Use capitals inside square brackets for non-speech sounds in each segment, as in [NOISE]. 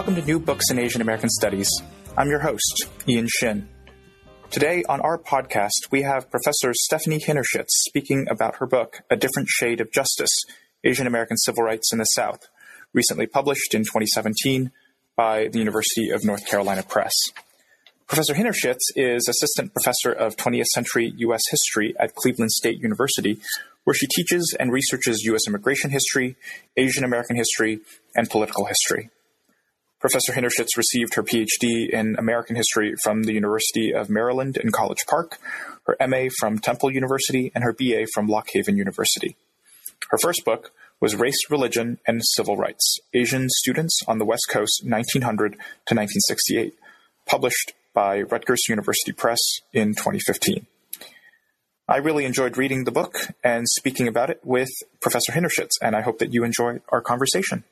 Welcome to New Books in Asian American Studies. I'm your host, Ian Shin. Today on our podcast, we have Professor Stephanie Hinnershitz speaking about her book, A Different Shade of Justice Asian American Civil Rights in the South, recently published in 2017 by the University of North Carolina Press. Professor Hinnershitz is Assistant Professor of 20th Century U.S. History at Cleveland State University, where she teaches and researches U.S. immigration history, Asian American history, and political history. Professor Hinnershitz received her PhD in American history from the University of Maryland in College Park, her MA from Temple University, and her BA from Lock Haven University. Her first book was Race, Religion, and Civil Rights Asian Students on the West Coast, 1900 to 1968, published by Rutgers University Press in 2015. I really enjoyed reading the book and speaking about it with Professor Hinnershitz, and I hope that you enjoy our conversation.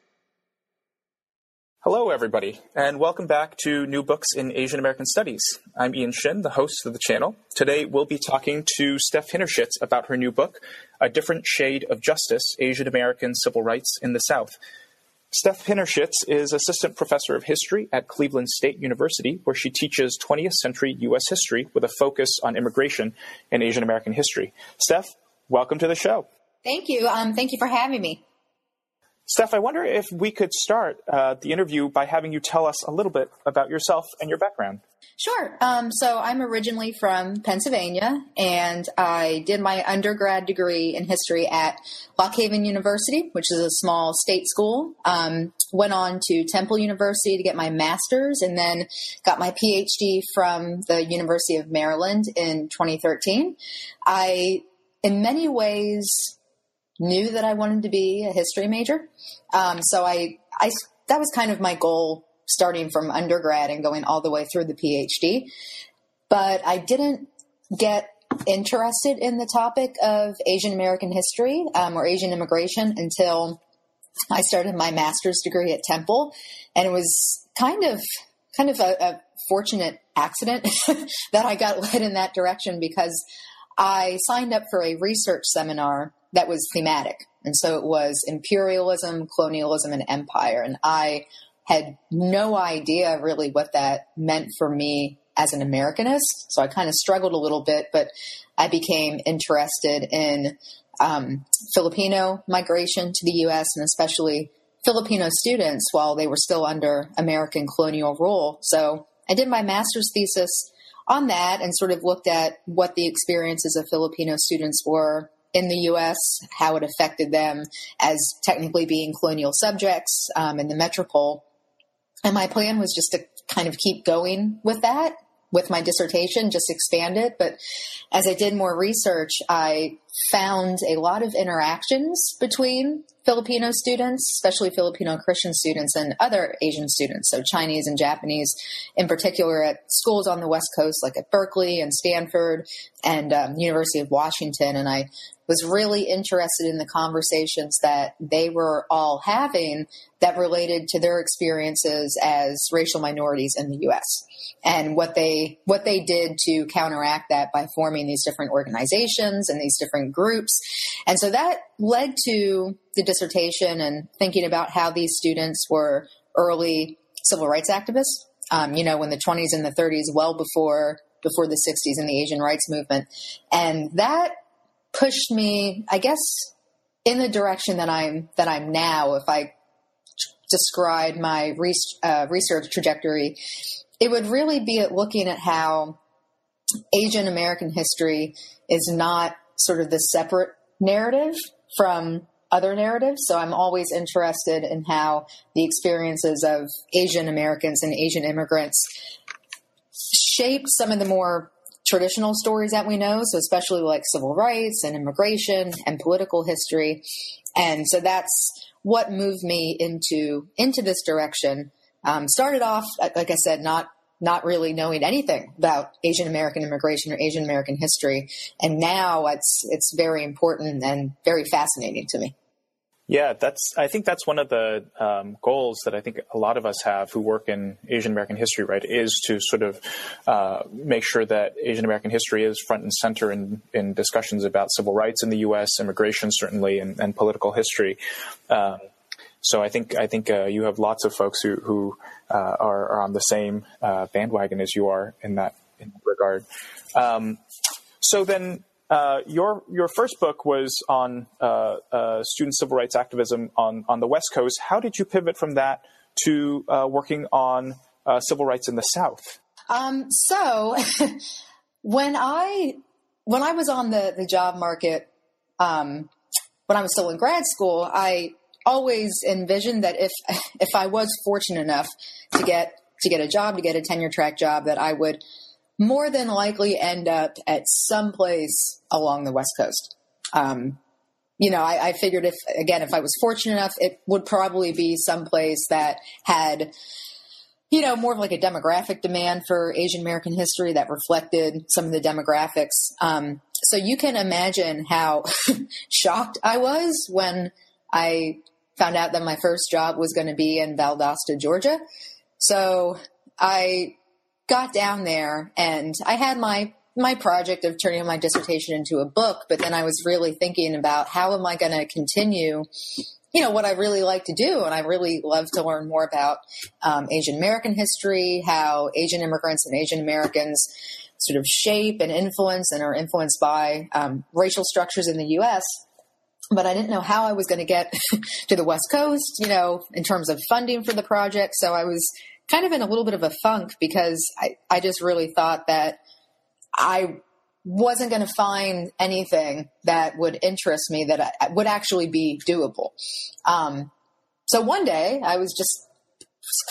Hello, everybody, and welcome back to New Books in Asian American Studies. I'm Ian Shin, the host of the channel. Today, we'll be talking to Steph Hinnershitz about her new book, A Different Shade of Justice Asian American Civil Rights in the South. Steph Hinnershitz is Assistant Professor of History at Cleveland State University, where she teaches 20th century U.S. history with a focus on immigration and Asian American history. Steph, welcome to the show. Thank you. Um, thank you for having me. Steph, I wonder if we could start uh, the interview by having you tell us a little bit about yourself and your background. Sure. Um, so I'm originally from Pennsylvania, and I did my undergrad degree in history at Lock Haven University, which is a small state school. Um, went on to Temple University to get my master's, and then got my PhD from the University of Maryland in 2013. I, in many ways, knew that I wanted to be a history major. Um, so I, I, that was kind of my goal starting from undergrad and going all the way through the PhD. But I didn't get interested in the topic of Asian American history um, or Asian immigration until I started my master's degree at Temple, and it was kind of kind of a, a fortunate accident [LAUGHS] that I got led in that direction because I signed up for a research seminar that was thematic. And so it was imperialism, colonialism, and empire. And I had no idea really what that meant for me as an Americanist. So I kind of struggled a little bit, but I became interested in um, Filipino migration to the U.S. and especially Filipino students while they were still under American colonial rule. So I did my master's thesis on that and sort of looked at what the experiences of Filipino students were in the U.S., how it affected them as technically being colonial subjects um, in the metropole. And my plan was just to kind of keep going with that with my dissertation, just expand it. But as I did more research, I found a lot of interactions between Filipino students, especially Filipino Christian students, and other Asian students, so Chinese and Japanese in particular, at schools on the West Coast, like at Berkeley and Stanford and um, University of Washington. And I was really interested in the conversations that they were all having that related to their experiences as racial minorities in the US and what they what they did to counteract that by forming these different organizations and these different groups. And so that led to the dissertation and thinking about how these students were early civil rights activists. Um, you know, in the 20s and the 30s, well before before the 60s and the Asian rights movement, and that pushed me, I guess, in the direction that I'm that I'm now. If I describe my uh, research trajectory, it would really be at looking at how Asian American history is not sort of the separate narrative from other narratives. So I'm always interested in how the experiences of Asian Americans and Asian immigrants shape some of the more traditional stories that we know, so especially like civil rights and immigration and political history. And so that's what moved me into into this direction. Um, started off, like I said, not not really knowing anything about Asian American immigration or Asian American history, and now it's it's very important and very fascinating to me. Yeah, that's. I think that's one of the um, goals that I think a lot of us have who work in Asian American history, right? Is to sort of uh, make sure that Asian American history is front and center in, in discussions about civil rights in the U.S., immigration certainly, and, and political history. Um, so I think I think uh, you have lots of folks who who uh, are, are, on the same uh, bandwagon as you are in that in that regard. Um, so then, uh, your your first book was on uh, uh, student civil rights activism on on the West Coast. How did you pivot from that to working on civil rights in the South? Um, so [LAUGHS] when I when I was on the the job market. Um, when I was still in grad school, I always envisioned that if [LAUGHS] if I was fortunate enough to get to get a job, to get a tenure track job, that I would more than likely end up at some place along the West Coast. Um, you know, I, I, figured if again, if I was fortunate enough, it would probably be someplace that had, you know, more of like a demographic demand for Asian American history that reflected some of the demographics. Um, so you can imagine how [LAUGHS] shocked I was when I found out that my first job was going to be in Valdosta, Georgia. So I got down there and I had my my project of turning my dissertation into a book, but then I was really thinking about how am I going to continue, you know, what I really like to do, and I really love to learn more about um, Asian American history, how Asian immigrants and Asian Americans sort of shape and influence and are influenced by um, racial structures in the U.S but I didn't know how I was going to get [LAUGHS] to the West Coast, you know, in terms of funding for the project. So I was kind of in a little bit of a funk because I, I just really thought that I wasn't going to find anything that would interest me that I, would actually be doable. Um, so one day I was just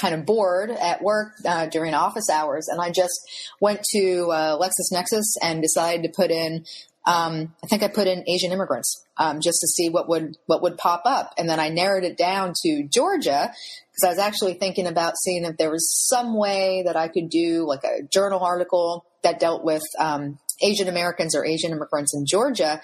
kind of bored at work uh, during office hours, and I just went to uh, LexisNexis and decided to put in um, I think I put in Asian immigrants um, just to see what would what would pop up, and then I narrowed it down to Georgia because I was actually thinking about seeing if there was some way that I could do like a journal article that dealt with um, Asian Americans or Asian immigrants in Georgia,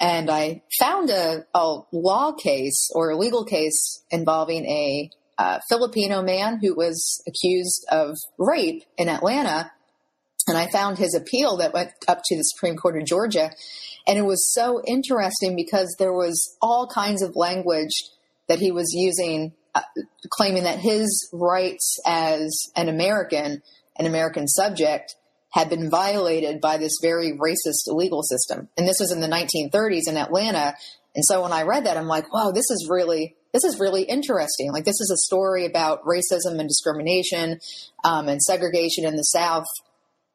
and I found a, a law case or a legal case involving a uh, Filipino man who was accused of rape in Atlanta and I found his appeal that went up to the Supreme Court of Georgia. And it was so interesting because there was all kinds of language that he was using, uh, claiming that his rights as an American, an American subject, had been violated by this very racist legal system. And this was in the 1930s in Atlanta. And so when I read that, I'm like, wow, this is really this is really interesting. Like this is a story about racism and discrimination um, and segregation in the South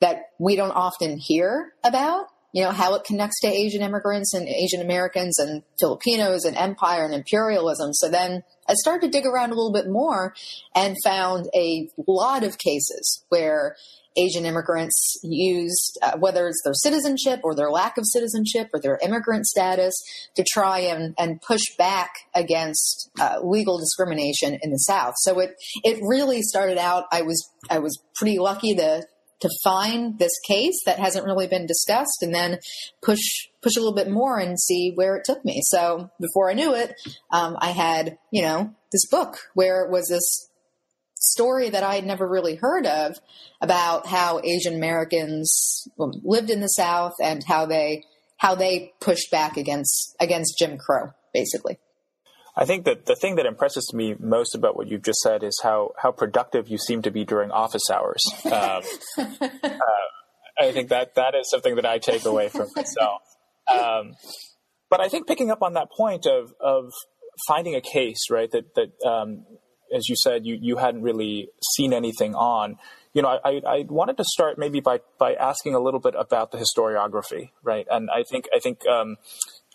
that we don't often hear about. You know, how it connects to Asian immigrants and Asian Americans and Filipinos and empire and imperialism. So then I started to dig around a little bit more and found a lot of cases where Asian immigrants used, uh, whether it's their citizenship or their lack of citizenship or their immigrant status, to try and, and push back against uh, legal discrimination in the South. So it it really started out. I was I was pretty lucky to to find this case that hasn't really been discussed and then push push a little bit more and see where it took me. So before i knew it um, i had you know this book where it was this story that i had never really heard of about how asian americans lived in the south and how they how they pushed back against against jim crow basically I think that the thing that impresses me most about what you've just said is how how productive you seem to be during office hours. Um, uh, I think that that is something that I take away from myself. Um, but I think picking up on that point of of finding a case, right? That that um, as you said, you you hadn't really seen anything on. You know, I, I wanted to start maybe by by asking a little bit about the historiography, right? And I think I think um,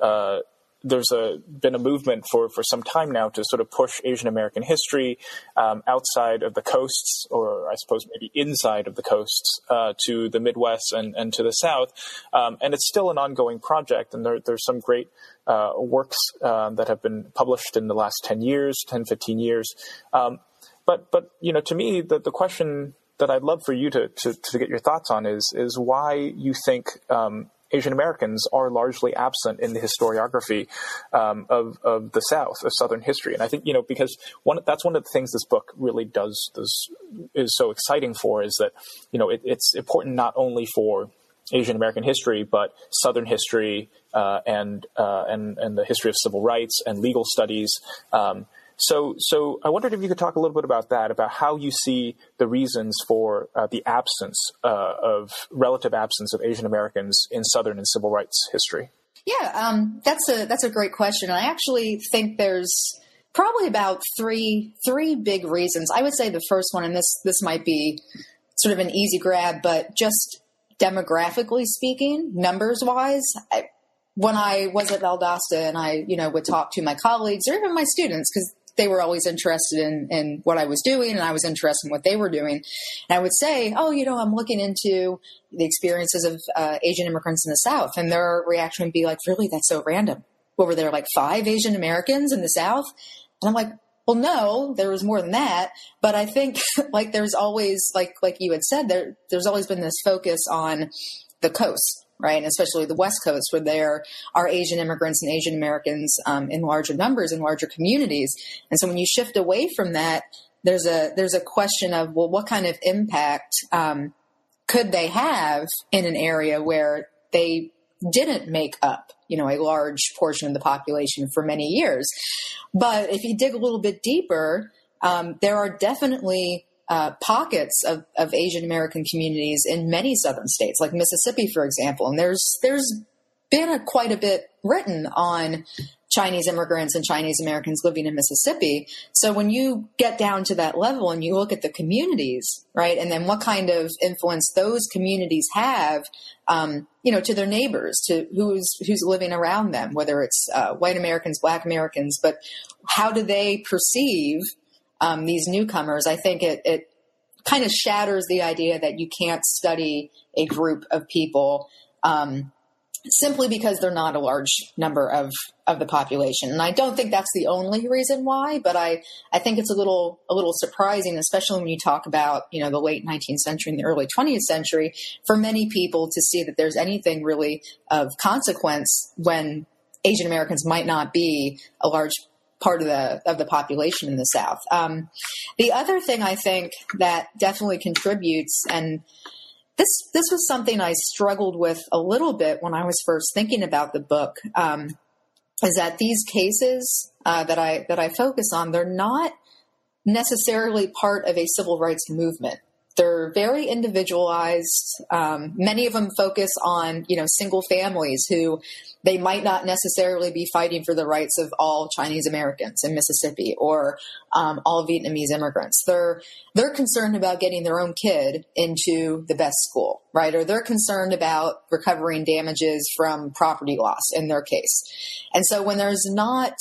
uh, there's a been a movement for for some time now to sort of push Asian American history um, outside of the coasts, or I suppose maybe inside of the coasts, uh, to the Midwest and, and to the South. Um, and it's still an ongoing project, and there, there's some great uh, works uh, that have been published in the last 10 years, 10, 15 years. Um, but but you know, to me, the the question that I'd love for you to, to, to get your thoughts on is is why you think um, Asian Americans are largely absent in the historiography um, of of the South of Southern history, and I think you know because one that's one of the things this book really does, does is so exciting for is that you know it, it's important not only for Asian American history, but Southern history uh, and uh, and and the history of civil rights and legal studies. Um, So, so I wondered if you could talk a little bit about that, about how you see the reasons for uh, the absence uh, of relative absence of Asian Americans in Southern and civil rights history. Yeah, um, that's a that's a great question. I actually think there's probably about three three big reasons. I would say the first one, and this this might be sort of an easy grab, but just demographically speaking, numbers wise, I, when I was at Valdosta and I, you know, would talk to my colleagues or even my students, because they were always interested in, in what I was doing and I was interested in what they were doing. And I would say, oh, you know, I'm looking into the experiences of uh, Asian immigrants in the South. And their reaction would be like, really, that's so random. What were there, like five Asian Americans in the South? And I'm like, well, no, there was more than that. But I think [LAUGHS] like there's always, like, like you had said, there, there's always been this focus on the coast right? And especially the West Coast, where there are Asian immigrants and Asian Americans um, in larger numbers in larger communities. And so when you shift away from that, there's a there's a question of well, what kind of impact um, could they have in an area where they didn't make up, you know, a large portion of the population for many years. But if you dig a little bit deeper, um, there are definitely uh, pockets of, of Asian American communities in many southern states, like Mississippi, for example. And there's there's been a, quite a bit written on Chinese immigrants and Chinese Americans living in Mississippi. So when you get down to that level and you look at the communities, right, and then what kind of influence those communities have, um, you know, to their neighbors, to who's who's living around them, whether it's uh, white Americans, Black Americans, but how do they perceive um, these newcomers, I think it, it kind of shatters the idea that you can't study a group of people um, simply because they're not a large number of of the population. And I don't think that's the only reason why, but I I think it's a little a little surprising, especially when you talk about you know the late 19th century and the early 20th century, for many people to see that there's anything really of consequence when Asian Americans might not be a large part of the of the population in the South. Um, the other thing I think that definitely contributes, and this this was something I struggled with a little bit when I was first thinking about the book, um, is that these cases uh, that I that I focus on, they're not necessarily part of a civil rights movement. They're very individualized. Um, many of them focus on, you know, single families who they might not necessarily be fighting for the rights of all Chinese Americans in Mississippi or um, all Vietnamese immigrants. They're they're concerned about getting their own kid into the best school, right? Or they're concerned about recovering damages from property loss in their case. And so when there's not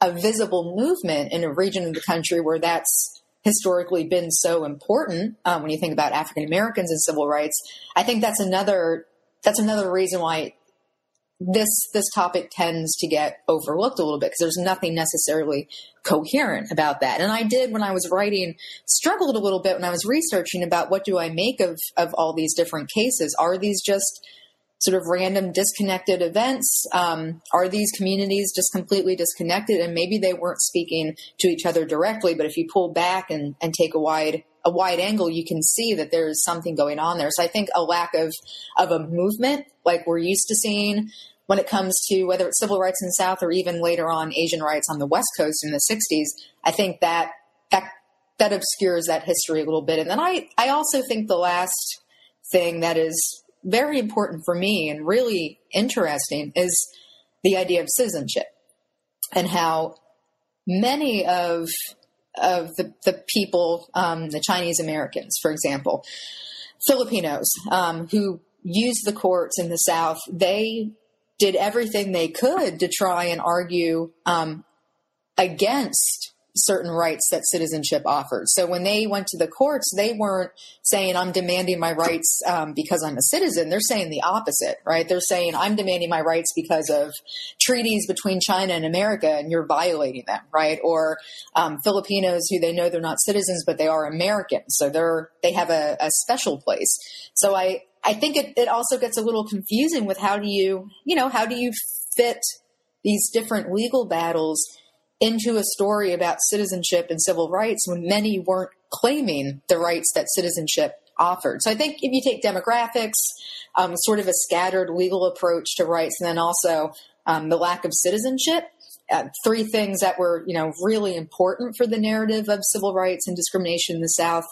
a visible movement in a region of the country where that's historically been so important um, when you think about African Americans and civil rights. I think that's another that's another reason why this this topic tends to get overlooked a little bit because there's nothing necessarily coherent about that. And I did when I was writing struggled a little bit when I was researching about what do I make of of all these different cases. Are these just sort of random disconnected events? Um, are these communities just completely disconnected and maybe they weren't speaking to each other directly, but if you pull back and, and take a wide a wide angle, you can see that there's something going on there. So I think a lack of of a movement like we're used to seeing when it comes to whether it's civil rights in the South or even later on Asian rights on the West Coast in the 60s, I think that that that obscures that history a little bit. And then I I also think the last thing that is very important for me and really interesting is the idea of citizenship and how many of of the, the people, um, the Chinese Americans, for example, Filipinos um, who used the courts in the South, they did everything they could to try and argue um, against certain rights that citizenship offered. So when they went to the courts, they weren't saying, I'm demanding my rights um, because I'm a citizen. They're saying the opposite, right? They're saying, I'm demanding my rights because of treaties between China and America and you're violating them, right? Or um, Filipinos who they know they're not citizens, but they are Americans. So they're, they have a, a special place. So I, I think it, it also gets a little confusing with how do you, you know, how do you fit these different legal battles into a story about citizenship and civil rights when many weren't claiming the rights that citizenship offered. So I think if you take demographics, um, sort of a scattered legal approach to rights, and then also um, the lack of citizenship, uh, three things that were, you know, really important for the narrative of civil rights and discrimination in the South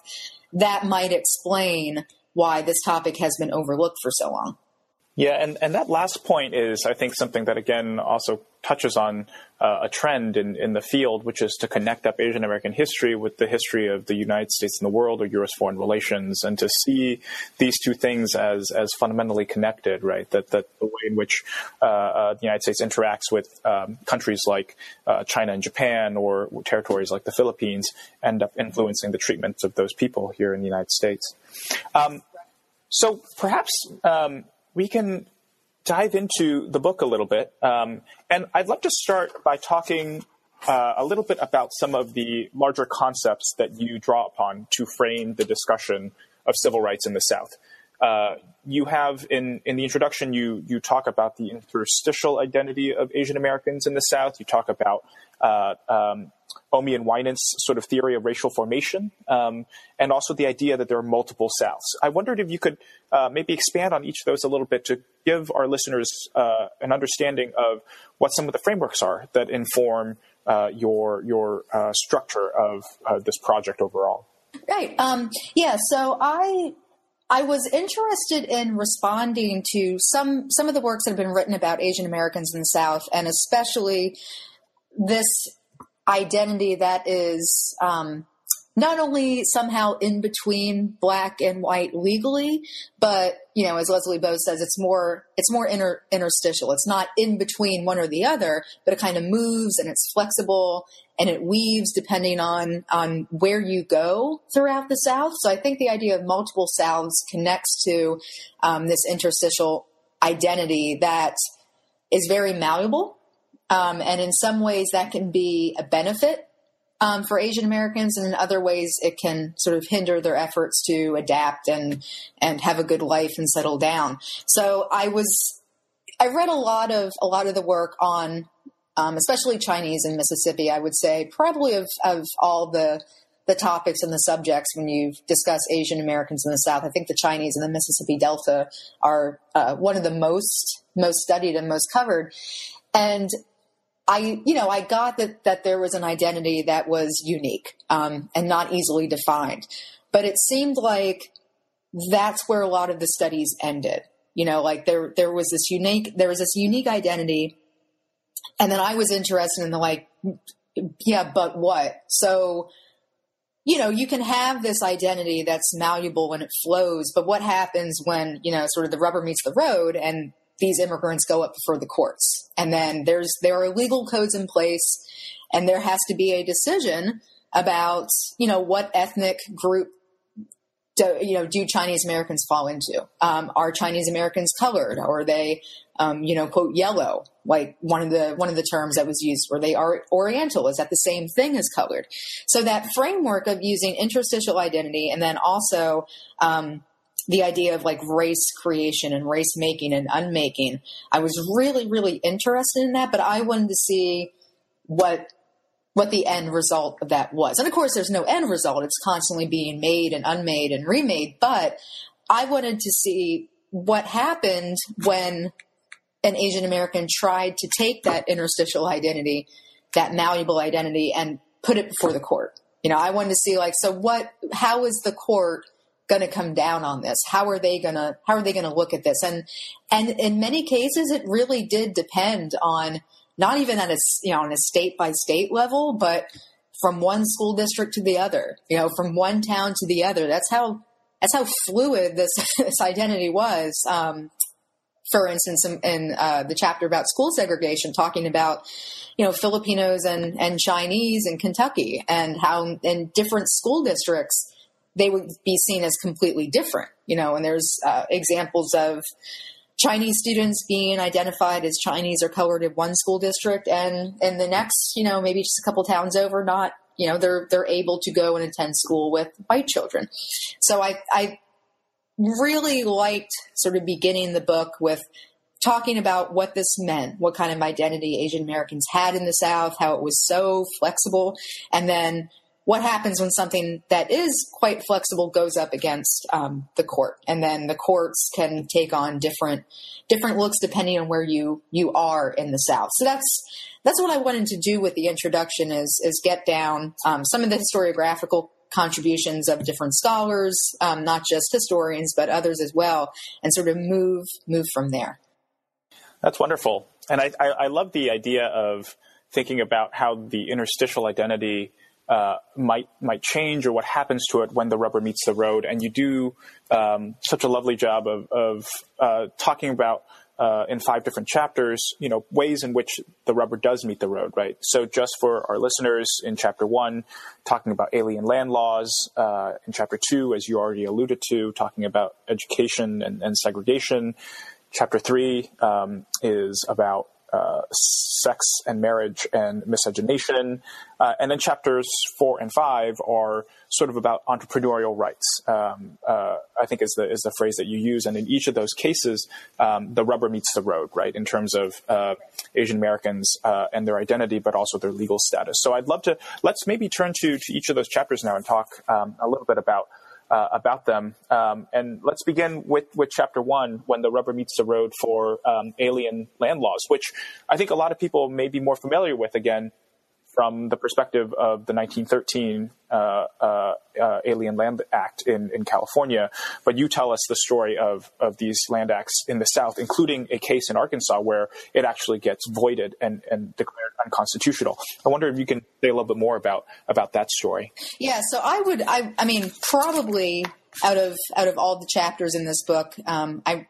that might explain why this topic has been overlooked for so long. Yeah, and, and that last point is, I think, something that again also touches on uh, a trend in, in the field, which is to connect up Asian American history with the history of the United States and the world or U.S. foreign relations, and to see these two things as as fundamentally connected, right? That that the way in which uh, uh, the United States interacts with um, countries like uh, China and Japan, or territories like the Philippines, end up influencing the treatment of those people here in the United States. Um, so perhaps. Um, we can dive into the book a little bit. Um, and I'd love to start by talking uh, a little bit about some of the larger concepts that you draw upon to frame the discussion of civil rights in the South. Uh, you have in, in the introduction, you, you talk about the interstitial identity of Asian Americans in the South. You talk about uh, um, Omi and Winant's sort of theory of racial formation, um, and also the idea that there are multiple Souths. I wondered if you could uh, maybe expand on each of those a little bit to give our listeners uh, an understanding of what some of the frameworks are that inform uh, your your uh, structure of uh, this project overall. Right. Um, yeah. So I I was interested in responding to some some of the works that have been written about Asian Americans in the South, and especially this identity that is um, not only somehow in between black and white legally, but you know, as Leslie Bowes says, it's more it's more inter, interstitial. It's not in between one or the other, but it kind of moves and it's flexible and it weaves depending on on where you go throughout the South. So I think the idea of multiple Souths connects to um, this interstitial identity that is very malleable um, and in some ways, that can be a benefit um, for Asian Americans, and in other ways, it can sort of hinder their efforts to adapt and and have a good life and settle down. So I was, I read a lot of a lot of the work on, um, especially Chinese in Mississippi. I would say probably of of all the the topics and the subjects when you discuss Asian Americans in the South. I think the Chinese and the Mississippi Delta are uh, one of the most most studied and most covered. And I, you know, I got that that there was an identity that was unique um, and not easily defined, but it seemed like that's where a lot of the studies ended. You know, like there there was this unique there was this unique identity, and then I was interested in the like, yeah, but what? So, you know, you can have this identity that's malleable when it flows, but what happens when you know sort of the rubber meets the road and these immigrants go up before the courts. And then there's there are legal codes in place and there has to be a decision about, you know, what ethnic group do, you know, do Chinese Americans fall into? Um, are Chinese Americans colored? Or are they, um, you know, quote yellow? Like one of the one of the terms that was used, were they are Oriental? Is that the same thing as colored? So that framework of using interstitial identity and then also um, the idea of like race creation and race making and unmaking. I was really, really interested in that, but I wanted to see what what the end result of that was. And of course there's no end result. It's constantly being made and unmade and remade, but I wanted to see what happened when an Asian American tried to take that interstitial identity, that malleable identity and put it before the court. You know, I wanted to see like so what how is the court going to come down on this? How are they going to how are they going to look at this? And and in many cases, it really did depend on not even at a you know on a state by state level, but from one school district to the other, you know, from one town to the other. That's how that's how fluid this [LAUGHS] this identity was. Um, for instance, in, in uh, the chapter about school segregation, talking about you know Filipinos and and Chinese in Kentucky and how in different school districts they would be seen as completely different, you know, and there's uh, examples of Chinese students being identified as Chinese or colored in one school district and in the next, you know, maybe just a couple towns over, not, you know, they're, they're able to go and attend school with white children. So I, I really liked sort of beginning the book with talking about what this meant, what kind of identity Asian Americans had in the South, how it was so flexible, and then what happens when something that is quite flexible goes up against um, the court, and then the courts can take on different different looks depending on where you you are in the South. So that's that's what I wanted to do with the introduction is is get down um, some of the historiographical contributions of different scholars, um, not just historians but others as well, and sort of move move from there. That's wonderful, and I, I, I love the idea of thinking about how the interstitial identity uh, might might change or what happens to it when the rubber meets the road. And you do um, such a lovely job of, of uh, talking about uh, in five different chapters, you know, ways in which the rubber does meet the road, right? So, just for our listeners, in chapter one, talking about alien land laws. Uh, in chapter two, as you already alluded to, talking about education and, and segregation. Chapter three um, is about uh, sex and marriage and miscegenation. Uh, and then chapters four and five are sort of about entrepreneurial rights. Um, uh, I think is the is the phrase that you use. And in each of those cases, um, the rubber meets the road, right, in terms of uh, Asian Americans uh, and their identity, but also their legal status. So I'd love to let's maybe turn to to each of those chapters now and talk um, a little bit about uh, about them. Um, and let's begin with, with chapter one, when the rubber meets the road for um, alien land laws, which I think a lot of people may be more familiar with again from the perspective of the 1913 uh, uh, uh, Alien Land Act in, in California. But you tell us the story of, of these land acts in the South, including a case in Arkansas where it actually gets voided and, and declared unconstitutional. I wonder if you can say a little bit more about, about that story. Yeah, so I would, I, I mean, probably out of out of all the chapters in this book, um, I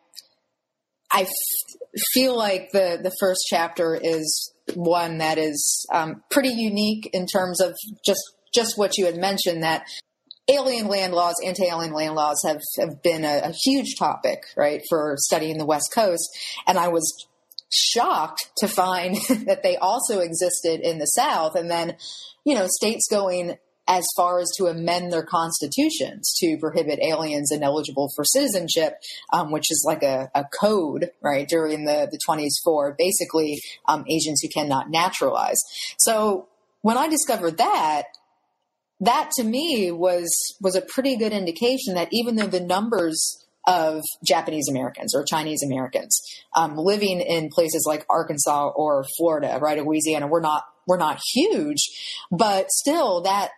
I f- feel like the the first chapter is one that is um, pretty unique in terms of just just what you had mentioned that alien land laws, anti-alien land laws have, have been a, a, huge topic, right, for studying the West Coast. And I was shocked to find [LAUGHS] that they also existed in the South. And then, you know, states going as far as to amend their constitutions to prohibit aliens ineligible for citizenship, um, which is like a, a, code, right, during the, the 20s for basically um, Asians who cannot naturalize. So when I discovered that, that to me was was a pretty good indication that even though the numbers of Japanese Americans or Chinese Americans um, living in places like Arkansas or Florida, right, Louisiana, we're not we're not huge, but still that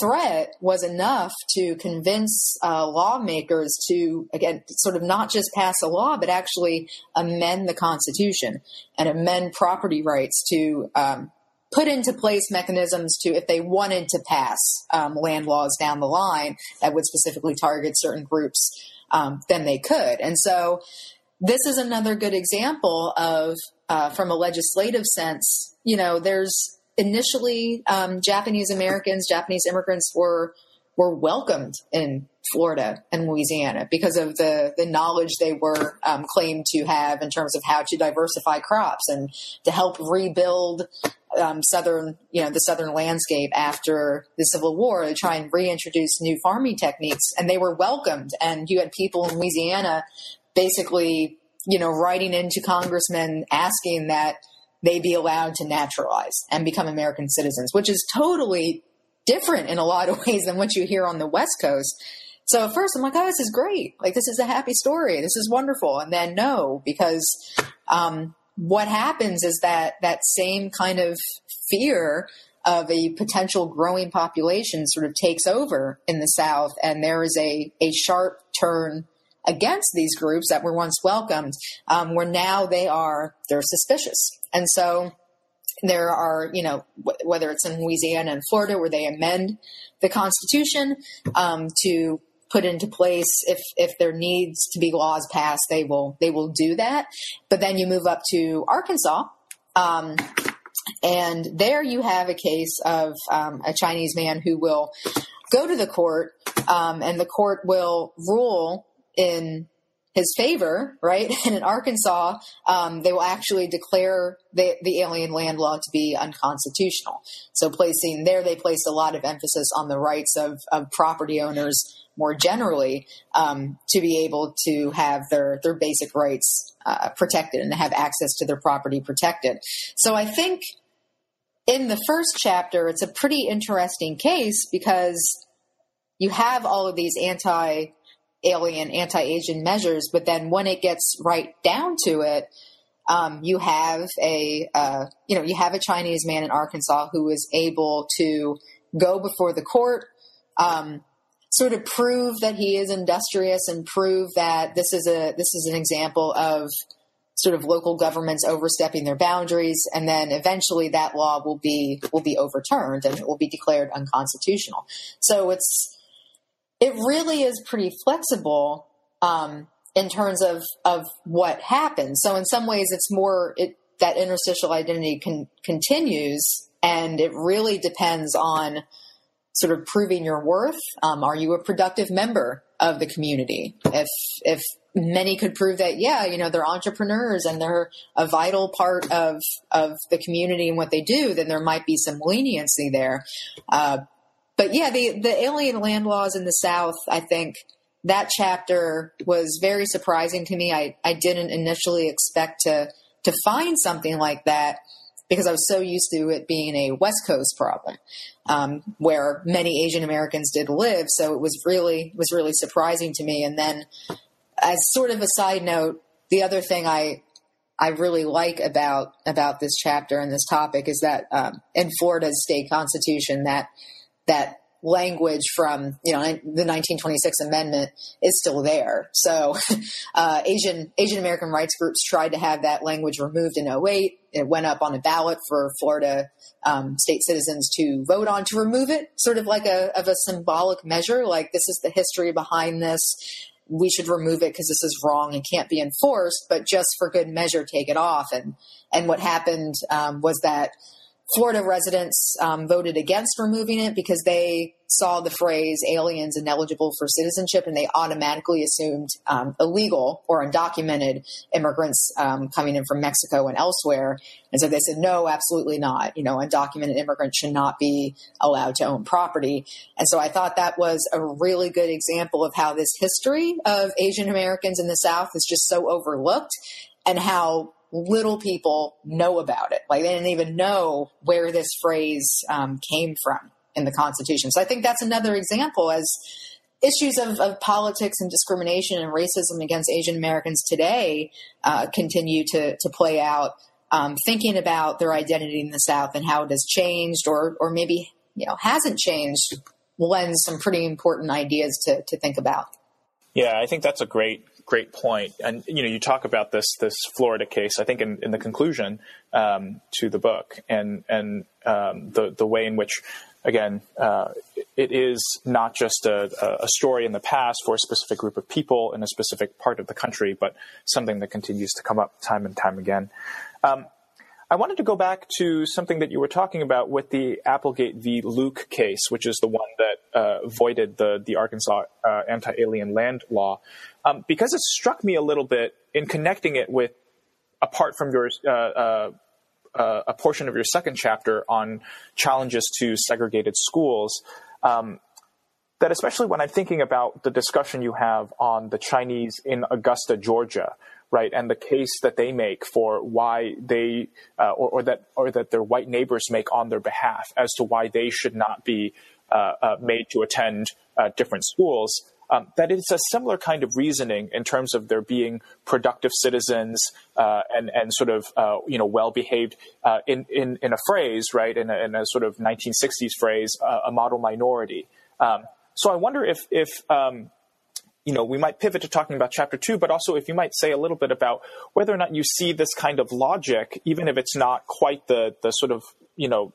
threat was enough to convince uh, lawmakers to, again, sort of not just pass a law, but actually amend the Constitution and amend property rights to um, put into place mechanisms to, if they wanted to pass um, land laws down the line that would specifically target certain groups, um, then they could. And so this is another good example of, uh, from a legislative sense, you know, there's initially um, Japanese Americans, Japanese immigrants were were welcomed in Florida and Louisiana because of the the knowledge they were um, claimed to have in terms of how to diversify crops and to help rebuild um, southern you know the southern landscape after the Civil War to try and reintroduce new farming techniques. And they were welcomed. And you had people in Louisiana basically you know writing into congressmen asking that they be allowed to naturalize and become American citizens, which is totally different in a lot of [LAUGHS] ways than what you hear on the West Coast. So at first I'm like, oh, this is great. Like, this is a happy story. This is wonderful. And then no, because um, what happens is that that same kind of fear of a potential growing population sort of takes over in the South, and there is a, a sharp turn against these groups that were once welcomed, um, where now they are they're suspicious, and so there are you know whether it's in Louisiana and Florida where they amend the Constitution um, to put into place if if there needs to be laws passed they will they will do that. But then you move up to Arkansas um, and there you have a case of um, a Chinese man who will go to the court um, and the court will rule in his favor, right? [LAUGHS] And in Arkansas, um, they will actually declare the, the alien land law to be unconstitutional. So placing there, they placed a lot of emphasis on the rights of, of property owners more generally um, to be able to have their their basic rights uh, protected and have access to their property protected. So I think in the first chapter, it's a pretty interesting case because you have all of these anti alien, anti Asian measures, but then when it gets right down to it, um, you have a uh, you know you have a Chinese man in Arkansas who is able to go before the court, um, sort of prove that he is industrious and prove that this is a this is an example of sort of local governments overstepping their boundaries, and then eventually that law will be will be overturned and it will be declared unconstitutional. So it's it really is pretty flexible um, in terms of of what happens. So in some ways, it's more it, that interstitial identity continues, and it really depends on sort of proving your worth. Um, are you a productive member of the community? If if many could prove that, yeah, you know, they're entrepreneurs and they're a vital part of of the community and what they do, then there might be some leniency there. Uh, but yeah, the the alien land laws in the South, I think that chapter was very surprising to me. I, I didn't initially expect to to find something like that because I was so used to it being a West Coast problem, um, where many Asian Americans did live. So it was really was really surprising to me. And then, as sort of a side note, the other thing I I really like about about this chapter and this topic is that um, in Florida's state constitution that that language from you know the 1926 amendment is still there. So [LAUGHS] uh, Asian Asian American rights groups tried to have that language removed in 08. It went up on a ballot for Florida um, state citizens to vote on to remove it, sort of like a of a symbolic measure. Like this is the history behind this. We should remove it because this is wrong and can't be enforced. But just for good measure, take it off. And and what happened um, was that Florida residents um, voted against removing it because they saw the phrase aliens ineligible for citizenship and they automatically assumed um, illegal or undocumented immigrants um, coming in from Mexico and elsewhere. And so they said, no, absolutely not. You know, undocumented immigrants should not be allowed to own property. And so I thought that was a really good example of how this history of Asian Americans in the South is just so overlooked and how little people know about it. Like they didn't even know where this phrase um, came from in the Constitution. So I think that's another example as issues of, of politics and discrimination and racism against Asian Americans today uh, continue to, to play out. Um, thinking about their identity in the South and how it has changed, or or maybe you know hasn't changed, lends some pretty important ideas to to think about. Yeah, I think that's a great great point. And you know, you talk about this this Florida case. I think in, in the conclusion um, to the book, and and um, the the way in which, again, uh, it is not just a, a story in the past for a specific group of people in a specific part of the country, but something that continues to come up time and time again. Um, I wanted to go back to something that you were talking about with the Applegate v. Luke case, which is the one that uh, voided the the Arkansas uh, anti-alien land law, um, because it struck me a little bit in connecting it with, apart from your uh, uh, uh a portion of your second chapter on challenges to segregated schools. Um, that especially when I'm thinking about the discussion you have on the Chinese in Augusta, Georgia, right, and the case that they make for why they uh, or, or, that or that their white neighbors make on their behalf as to why they should not be uh, uh, made to attend uh, different schools. Um, that it's a similar kind of reasoning in terms of their being productive citizens uh, and and sort of uh, you know well behaved in, in in a phrase right in a, in a sort of 1960s phrase a model minority. Um, so I wonder if if um, you know, we might pivot to talking about chapter two, but also if you might say a little bit about whether or not you see this kind of logic, even if it's not quite the the sort of you know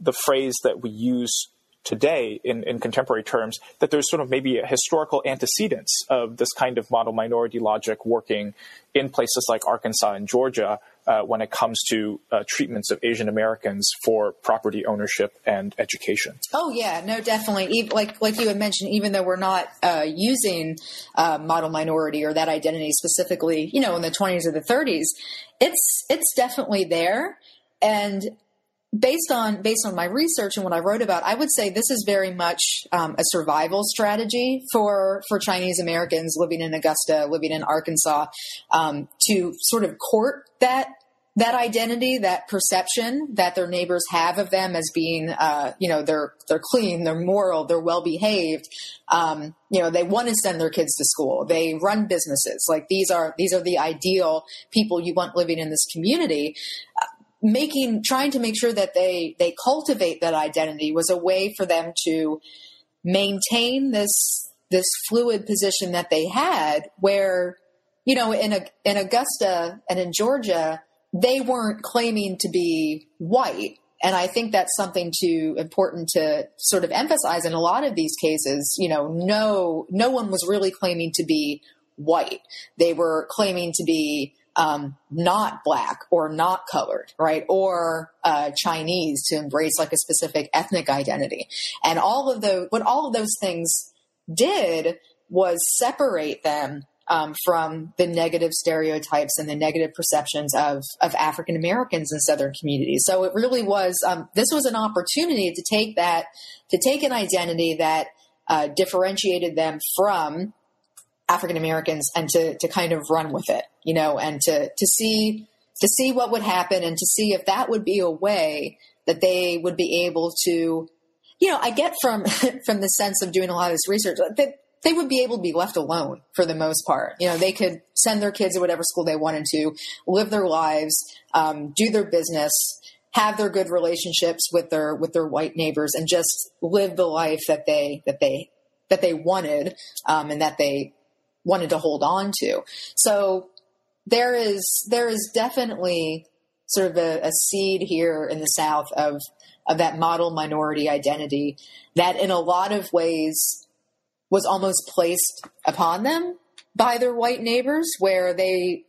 the phrase that we use today in, in contemporary terms, that there's sort of maybe a historical antecedents of this kind of model minority logic working in places like Arkansas and Georgia, uh, when it comes to uh, treatments of Asian Americans for property ownership and education. Oh yeah, no, definitely. Like like you had mentioned, even though we're not uh, using uh, model minority or that identity specifically, you know, in the 20s or the 30s, it's it's definitely there. And based on based on my research and what I wrote about, I would say this is very much um, a survival strategy for for Chinese Americans living in Augusta, living in Arkansas, um, to sort of court that that identity, that perception that their neighbors have of them as being, uh, you know, they're they're clean, they're moral, they're well behaved. Um, you know, they want to send their kids to school. They run businesses. Like these are these are the ideal people you want living in this community. Making trying to make sure that they they cultivate that identity was a way for them to maintain this this fluid position that they had, where you know, in a, in Augusta and in Georgia they weren't claiming to be white. And I think that's something too important to sort of emphasize in a lot of these cases. You know, no, no one was really claiming to be white. They were claiming to be um, not black or not colored, right? Or uh, Chinese to embrace like a specific ethnic identity. And all of those, what all of those things did was separate them um, from the negative stereotypes and the negative perceptions of, of African Americans in Southern communities. So it really was, um, this was an opportunity to take that, to take an identity that uh, differentiated them from African Americans and to, to kind of run with it, you know, and to, to see, to see what would happen and to see if that would be a way that they would be able to, you know, I get from, [LAUGHS] from the sense of doing a lot of this research that they would be able to be left alone for the most part. You know, they could send their kids to whatever school they wanted to, live their lives, um, do their business, have their good relationships with their with their white neighbors, and just live the life that they that they that they wanted um, and that they wanted to hold on to. So there is there is definitely sort of a, a seed here in the South of of that model minority identity that in a lot of ways was almost placed upon them by their white neighbors where they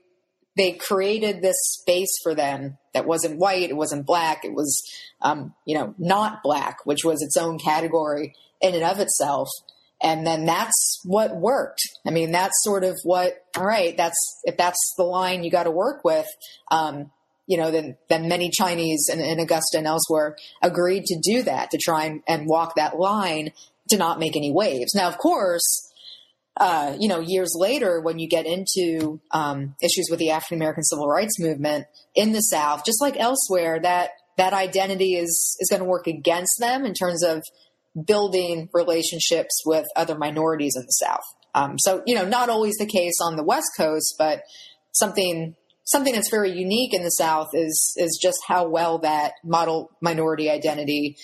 they created this space for them that wasn't white it wasn't black it was um, you know not black which was its own category in and of itself and then that's what worked i mean that's sort of what all right that's if that's the line you got to work with um, you know then then many chinese in, in, augusta and elsewhere agreed to do that to try and, and walk that line to not make any waves. Now, of course, uh, you know, years later, when you get into um, issues with the African American civil rights movement in the South, just like elsewhere, that that identity is is going to work against them in terms of building relationships with other minorities in the South. Um, so, you know, not always the case on the West Coast, but something something that's very unique in the South is is just how well that model minority identity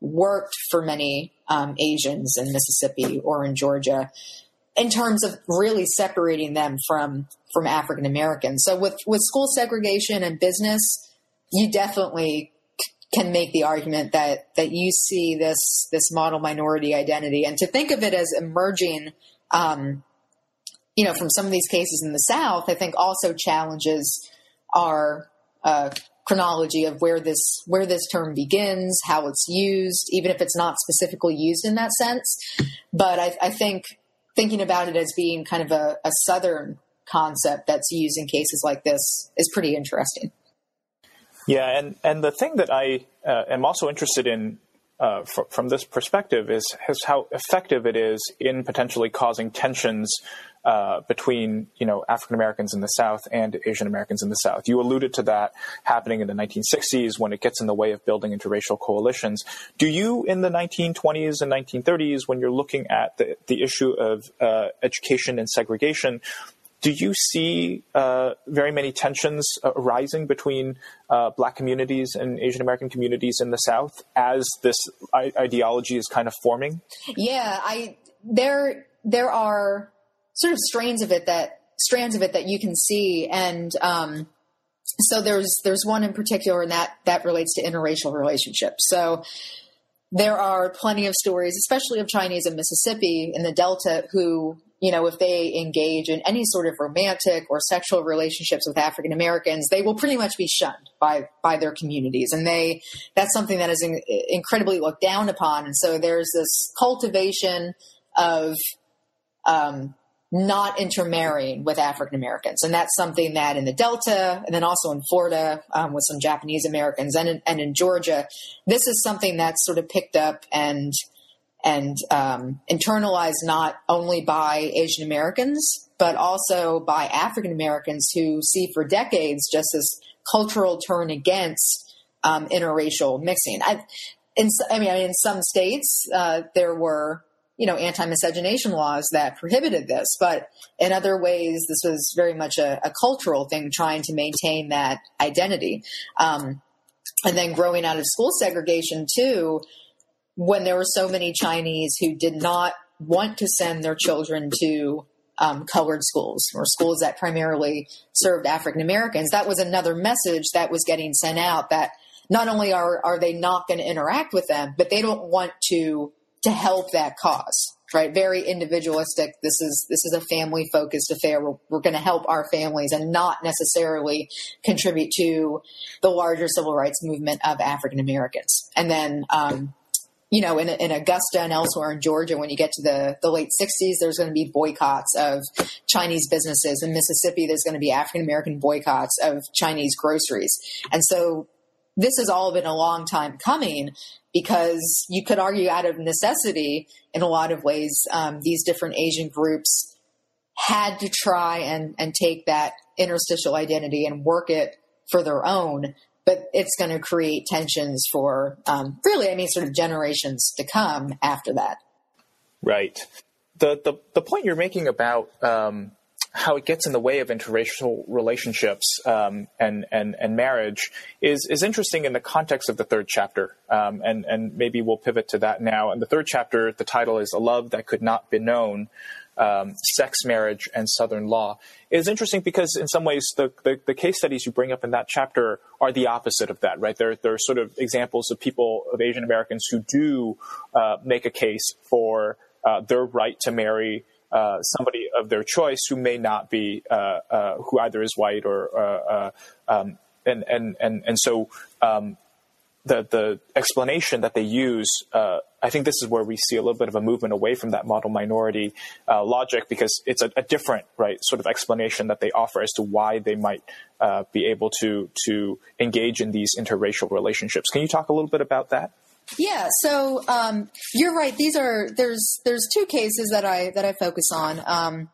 worked for many um, Asians in Mississippi or in Georgia in terms of really separating them from from African Americans. So with with school segregation and business, you definitely can make the argument that that you see this this model minority identity and to think of it as emerging um, you know from some of these cases in the south i think also challenges our uh, chronology of where this where this term begins, how it's used, even if it's not specifically used in that sense. But I, I think thinking about it as being kind of a, a southern concept that's used in cases like this is pretty interesting. Yeah, and and the thing that I uh, am also interested in uh, fr- from this perspective is, is how effective it is in potentially causing tensions uh, between you know African Americans in the South and Asian Americans in the South. You alluded to that happening in the 1960s when it gets in the way of building interracial coalitions. Do you, in the 1920s and 1930s, when you're looking at the the issue of uh, education and segregation, do you see uh, very many tensions uh, arising between uh, black communities and Asian American communities in the South as this I- ideology is kind of forming? Yeah, I there there are sort of strains of it that strands of it that you can see and um, so there's there's one in particular and that that relates to interracial relationships so there are plenty of stories especially of chinese in mississippi in the delta who you know if they engage in any sort of romantic or sexual relationships with african americans they will pretty much be shunned by by their communities and they that's something that is in, incredibly looked down upon and so there's this cultivation of um, not intermarrying with African Americans. And that's something that in the Delta and then also in Florida um, with some Japanese Americans and in, and in Georgia, this is something that's sort of picked up and and um, internalized not only by Asian Americans but also by African Americans who see for decades just this cultural turn against um, interracial mixing. I, in, I mean, in some states, uh, there were you know anti-miscegenation laws that prohibited this, but in other ways, this was very much a, a cultural thing, trying to maintain that identity. Um, and then growing out of school segregation too, when there were so many Chinese who did not want to send their children to um, colored schools or schools that primarily served African Americans. That was another message that was getting sent out that not only are, are they not going to interact with them, but they don't want to to help that cause. Right, very individualistic. This is this is a family focused affair. We're, we're going to help our families and not necessarily contribute to the larger civil rights movement of African Americans. And then um, you know, in, in, Augusta and elsewhere in Georgia, when you get to the, the late 60s, there's going to be boycotts of Chinese businesses. In Mississippi, there's going to be African American boycotts of Chinese groceries. And so this has all been a long time coming because you could argue out of necessity in a lot of ways, um, these different Asian groups had to try and, and take that interstitial identity and work it for their own but it's going to create tensions for um, really, I mean, sort of generations to come after that. Right. The the, the point you're making about um, how it gets in the way of interracial relationships um, and, and and marriage is is interesting in the context of the third chapter, um, and and maybe we'll pivot to that now. And the third chapter, the title is "A Love That Could Not Be Known." Um, sex marriage and Southern law is interesting because in some ways the, the, the, case studies you bring up in that chapter are the opposite of that, right? They're, they're sort of examples of people, of Asian Americans who do uh, make a case for uh, their right to marry uh, somebody of their choice who may not be, uh, uh, who either is white or, uh, um, and, and, and, and so um, the the explanation that they use, uh, I think this is where we see a little bit of a movement away from that model minority uh, logic because it's a, a, different right sort of explanation that they offer as to why they might uh, be able to to engage in these interracial relationships. Can you talk a little bit about that? Yeah, so um, you're right. These are there's there's two cases that I that I focus on. Um,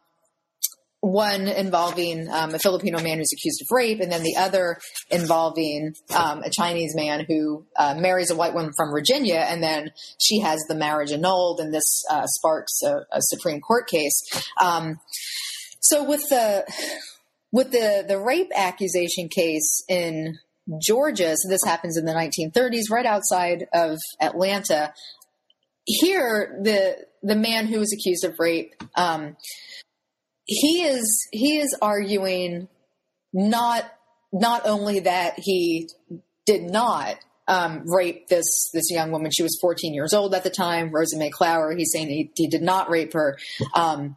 one involving um, a Filipino man who's accused of rape, and then the other involving um, a Chinese man who uh, marries a white woman from Virginia, and then she has the marriage annulled, and this uh, sparks a, a, Supreme Court case. Um, so with the with the the rape accusation case in Georgia, so this happens in the 1930s, right outside of Atlanta. Here, the the man who was accused of rape um, he is he is arguing not not only that he did not um, rape this this young woman. She was 14 years old at the time. Rosa May Clower. He's saying he, he did not rape her, um,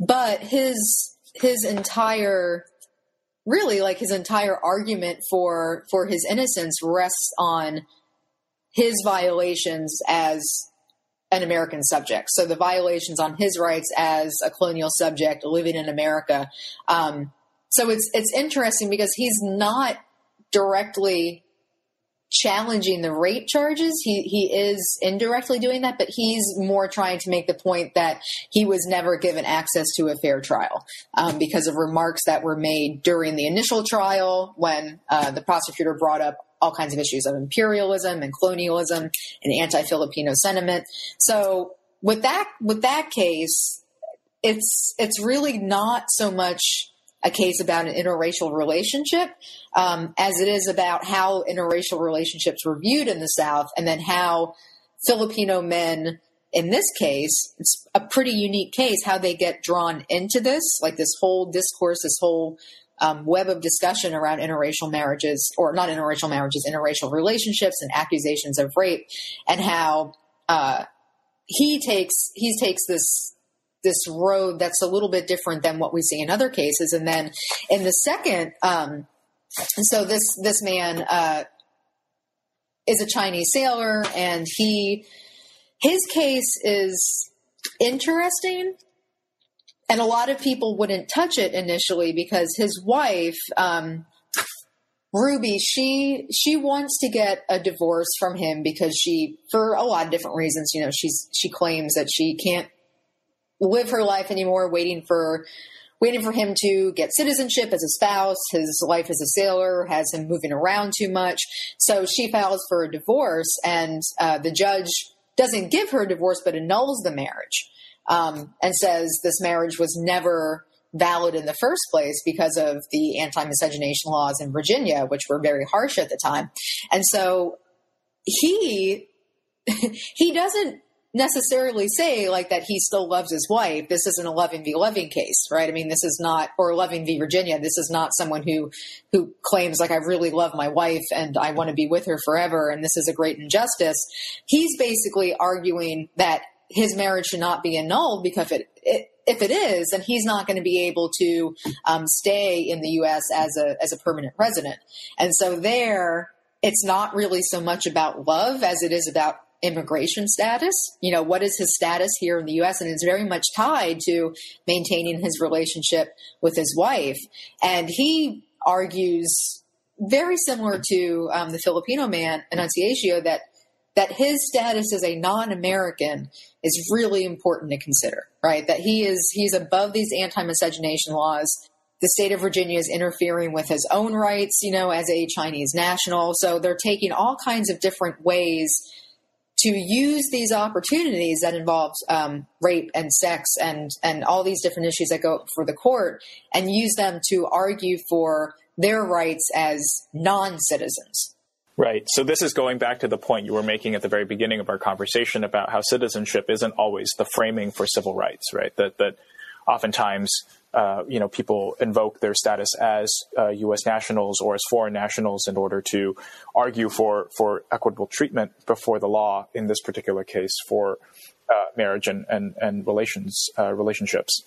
but his his entire really like his entire argument for for his innocence rests on his violations as an American subject. So the violations on his rights as a colonial subject living in America. Um, so it's it's interesting because he's not directly challenging the rape charges. He he is indirectly doing that, but he's more trying to make the point that he was never given access to a fair trial um, because of remarks that were made during the initial trial when uh, the prosecutor brought up all kinds of issues of imperialism and colonialism and anti-Filipino sentiment. So with that with that case, it's it's really not so much a case about an interracial relationship um, as it is about how interracial relationships were viewed in the South, and then how Filipino men. In this case, it's a pretty unique case how they get drawn into this, like this whole discourse, this whole um, web of discussion around interracial marriages, or not interracial marriages, interracial relationships and accusations of rape, and how uh, he takes he takes this this road that's a little bit different than what we see in other cases. And then in the second, um, so this this man uh, is a Chinese sailor, and he his case is interesting and a lot of people wouldn't touch it initially because his wife um, ruby she she wants to get a divorce from him because she for a lot of different reasons you know she's she claims that she can't live her life anymore waiting for waiting for him to get citizenship as a spouse. His life as a sailor has him moving around too much. So she files for a divorce, and uh, the judge doesn't give her a divorce but annuls the marriage um, and says this marriage was never valid in the first place because of the anti miscegenation laws in Virginia, which were very harsh at the time. And so he [LAUGHS] he doesn't necessarily say like that he still loves his wife. This isn't a Loving v. Loving case, right? I mean, this is not, or Loving v. Virginia. This is not someone who who claims like I really love my wife and I want to be with her forever, and this is a great injustice. He's basically arguing that his marriage should not be annulled because it, it if it is, then he's not going to be able to um, stay in the U.S. as a as a permanent resident. And so there, it's not really so much about love as it is about immigration status. You know, what is his status here in the U.S. and it's very much tied to maintaining his relationship with his wife. And he argues very similar to um, the Filipino man Annunciatio that that his status as a non-American is really important to consider, right? That he is he's above these anti-miscegenation laws. The state of Virginia is interfering with his own rights, you know, as a Chinese national. So they're taking all kinds of different ways to use these opportunities that involve um, rape and sex and and all these different issues that go for the court and use them to argue for their rights as non-citizens Right. So this is going back to the point you were making at the very beginning of our conversation about how citizenship isn't always the framing for civil rights, right? That that oftentimes uh, you know people invoke their status as uh, U.S. nationals or as foreign nationals in order to argue for for equitable treatment before the law. In this particular case, for uh, marriage and and and relations uh, relationships,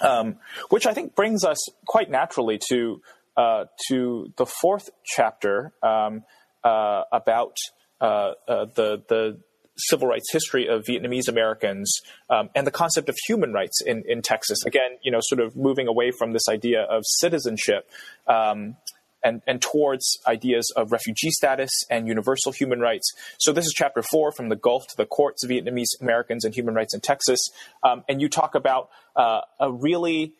um, which I think brings us quite naturally to uh, to the fourth chapter. Um, uh, about uh, uh, the the civil rights history of Vietnamese Americans um, and the concept of human rights in, in Texas. Again, you know, sort of moving away from this idea of citizenship um, and, and towards ideas of refugee status and universal human rights. So this is chapter four, from the Gulf to the courts, Vietnamese Americans and human rights in Texas. Um, and you talk about uh, a really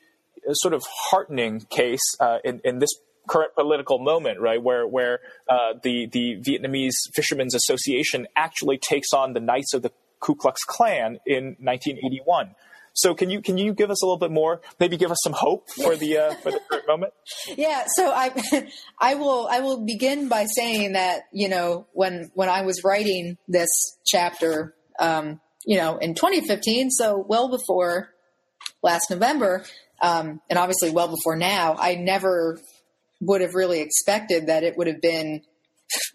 uh, sort of heartening case uh, in, in this current political moment, right, where where uh, the the Vietnamese Fishermen's Association actually takes on the Knights of the Ku Klux Klan in 1981. So can you can you give us a little bit more? Maybe give us some hope for the uh, for the current moment. [LAUGHS] Yeah. So I [LAUGHS] I will I will begin by saying that you know when when I was writing this chapter, um, you know, in 2015, so well before last November, um, and obviously well before now, I never would have really expected that it would have been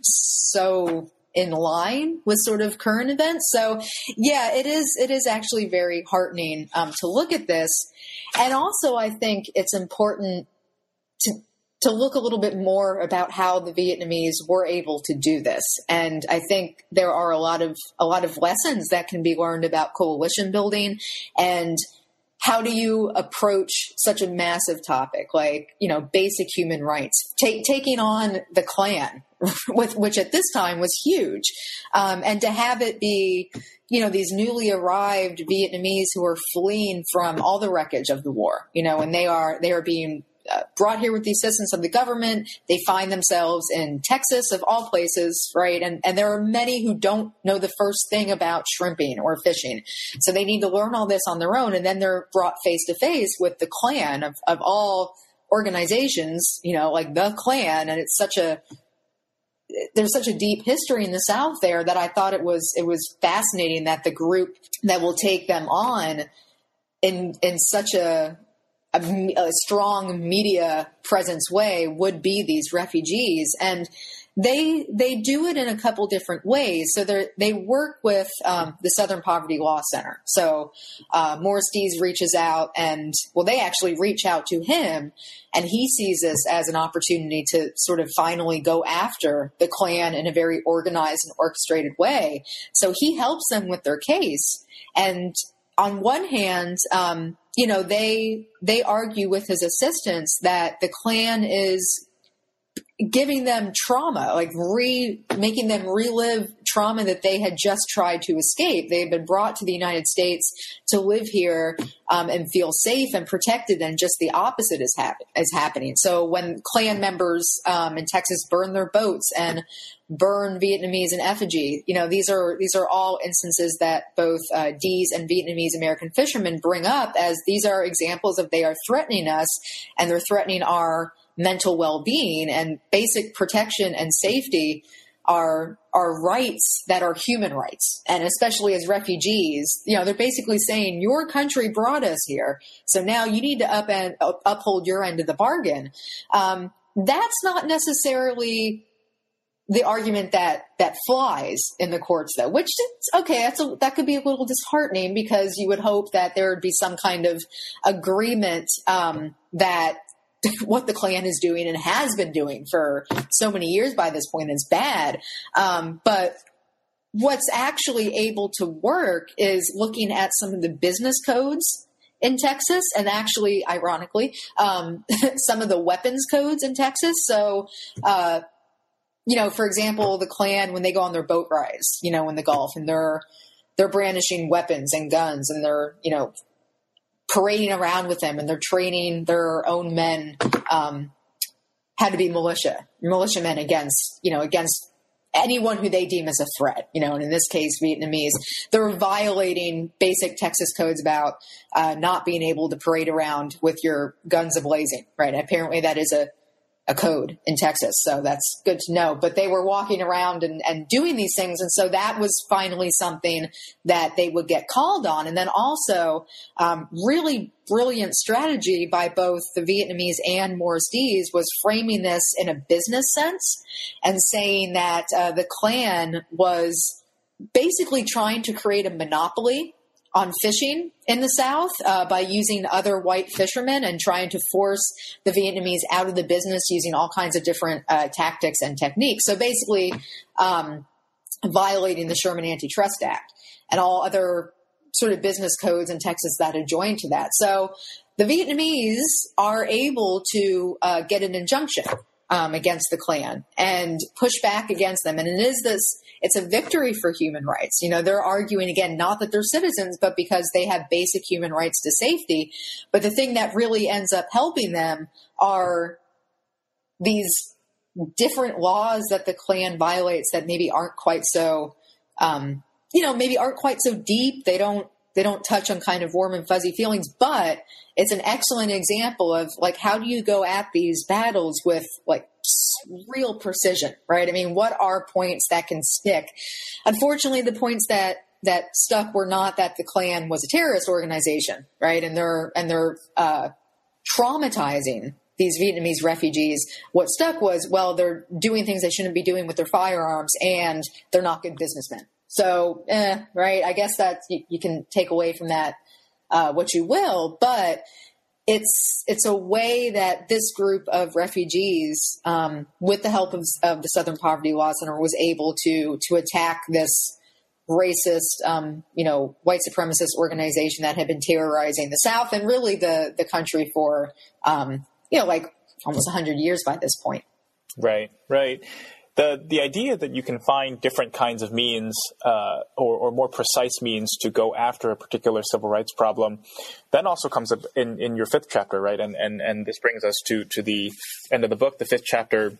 so in line with sort of current events. So yeah, it is it is actually very heartening um, to look at this, and also I think it's important to to look a little bit more about how the Vietnamese were able to do this. And I think there are a lot of a lot of lessons that can be learned about coalition building and how do you approach such a massive topic? Like you know basic human rights taking on the klan [LAUGHS] with, which at this time was huge. Um, and to have it be you know these newly arrived vietnamese who are fleeing from all the wreckage of the war you know and they are they are being Uh, brought here with the assistance of the government. They find themselves in Texas, of all places, right? And and there are many who don't know the first thing about shrimping or fishing, so they need to learn all this on their own. And then they're brought face to face with the Klan of of all organizations, you know, like the Klan, and it's such a there's such a deep history in the South there that I thought it was it was fascinating that the group that will take them on in in such a a, a strong media presence way would be these refugees and they they do it in a couple different ways. So they they work with um, the Southern Poverty Law Center. So uh, Morris Dees reaches out, and well, they actually reach out to him, and he sees this as an opportunity to sort of finally go after the Klan in a very organized and orchestrated way. So he helps them with their case, and on one hand. Um, you know, they they argue with his assistants that the Klan is giving them trauma, like re making them relive trauma that they had just tried to escape. They had been brought to the United States to live here um, and feel safe and protected, and just the opposite is, hap- is happening. So when Klan members um, in Texas burn their boats and burn Vietnamese in effigy, you know these are these are all instances that both uh, Dees and Vietnamese American fishermen bring up as these are examples of they are threatening us and they're threatening our mental well-being and basic protection and safety are are rights that are human rights. And especially as refugees you know they're basically saying your country brought us here so now you need to up uphold your end of the bargain. Um, that's not necessarily the argument that that flies in the courts though which is okay that's a, that could be a little disheartening because you would hope that there would be some kind of agreement um, that [LAUGHS] what the Klan is doing and has been doing for so many years by this point is bad. Um, but what's actually able to work is looking at some of the business codes in Texas and actually, ironically, um, [LAUGHS] some of the weapons codes in Texas. So, uh, you know, for example, the Klan, when they go on their boat rides, you know, in the Gulf and they're, they're brandishing weapons and guns and they're, you know, parading around with them and they're training their own men um, to be militia, militiamen against, you know, against anyone who they deem as a threat, you know, and in this case, Vietnamese. They're violating basic Texas codes about uh, not being able to parade around with your guns ablazing, right? Apparently, that is a a code in Texas. So that's good to know. But they were walking around and, and doing these things. And so that was finally something that they would get called on. And then also, um, really brilliant strategy by both the Vietnamese and Morris Dees was framing this in a business sense and saying that uh, the Klan was basically trying to create a monopoly on fishing in the South uh, by using other white fishermen and trying to force the Vietnamese out of the business using all kinds of different uh, tactics and techniques. So basically, um, violating the Sherman Antitrust Act and all other sort of business codes in Texas that adjoin to that. So the Vietnamese are able to uh, get an injunction um, against the Klan and push back against them. And it is this it's a victory for human rights. You know, they're arguing again, not that they're citizens, but because they have basic human rights to safety. But the thing that really ends up helping them are these different laws that the Klan violates that maybe aren't quite so, um, you know, maybe aren't quite so deep. They don't they don't touch on kind of warm and fuzzy feelings, but it's an excellent example of like how do you go at these battles with like real precision, right? I mean, what are points that can stick? Unfortunately, the points that that stuck were not that the Klan was a terrorist organization, right? And they're and they're uh, traumatizing these Vietnamese refugees. What stuck was, well, they're doing things they shouldn't be doing with their firearms, and they're not good businessmen. So, eh, right? I guess that you, you, can take away from that uh, what you will, but it's it's a way that this group of refugees, um, with the help of, of, the Southern Poverty Law Center, was able to to attack this racist, um, you know, white supremacist organization that had been terrorizing the South and really the the country for, um, you know, like almost hundred years by this point. Right, right the the idea that you can find different kinds of means uh, or, or, more precise means to go after a particular civil rights problem then also comes up in, in your fifth chapter right? And, and and this brings us to to the end of the book. The fifth chapter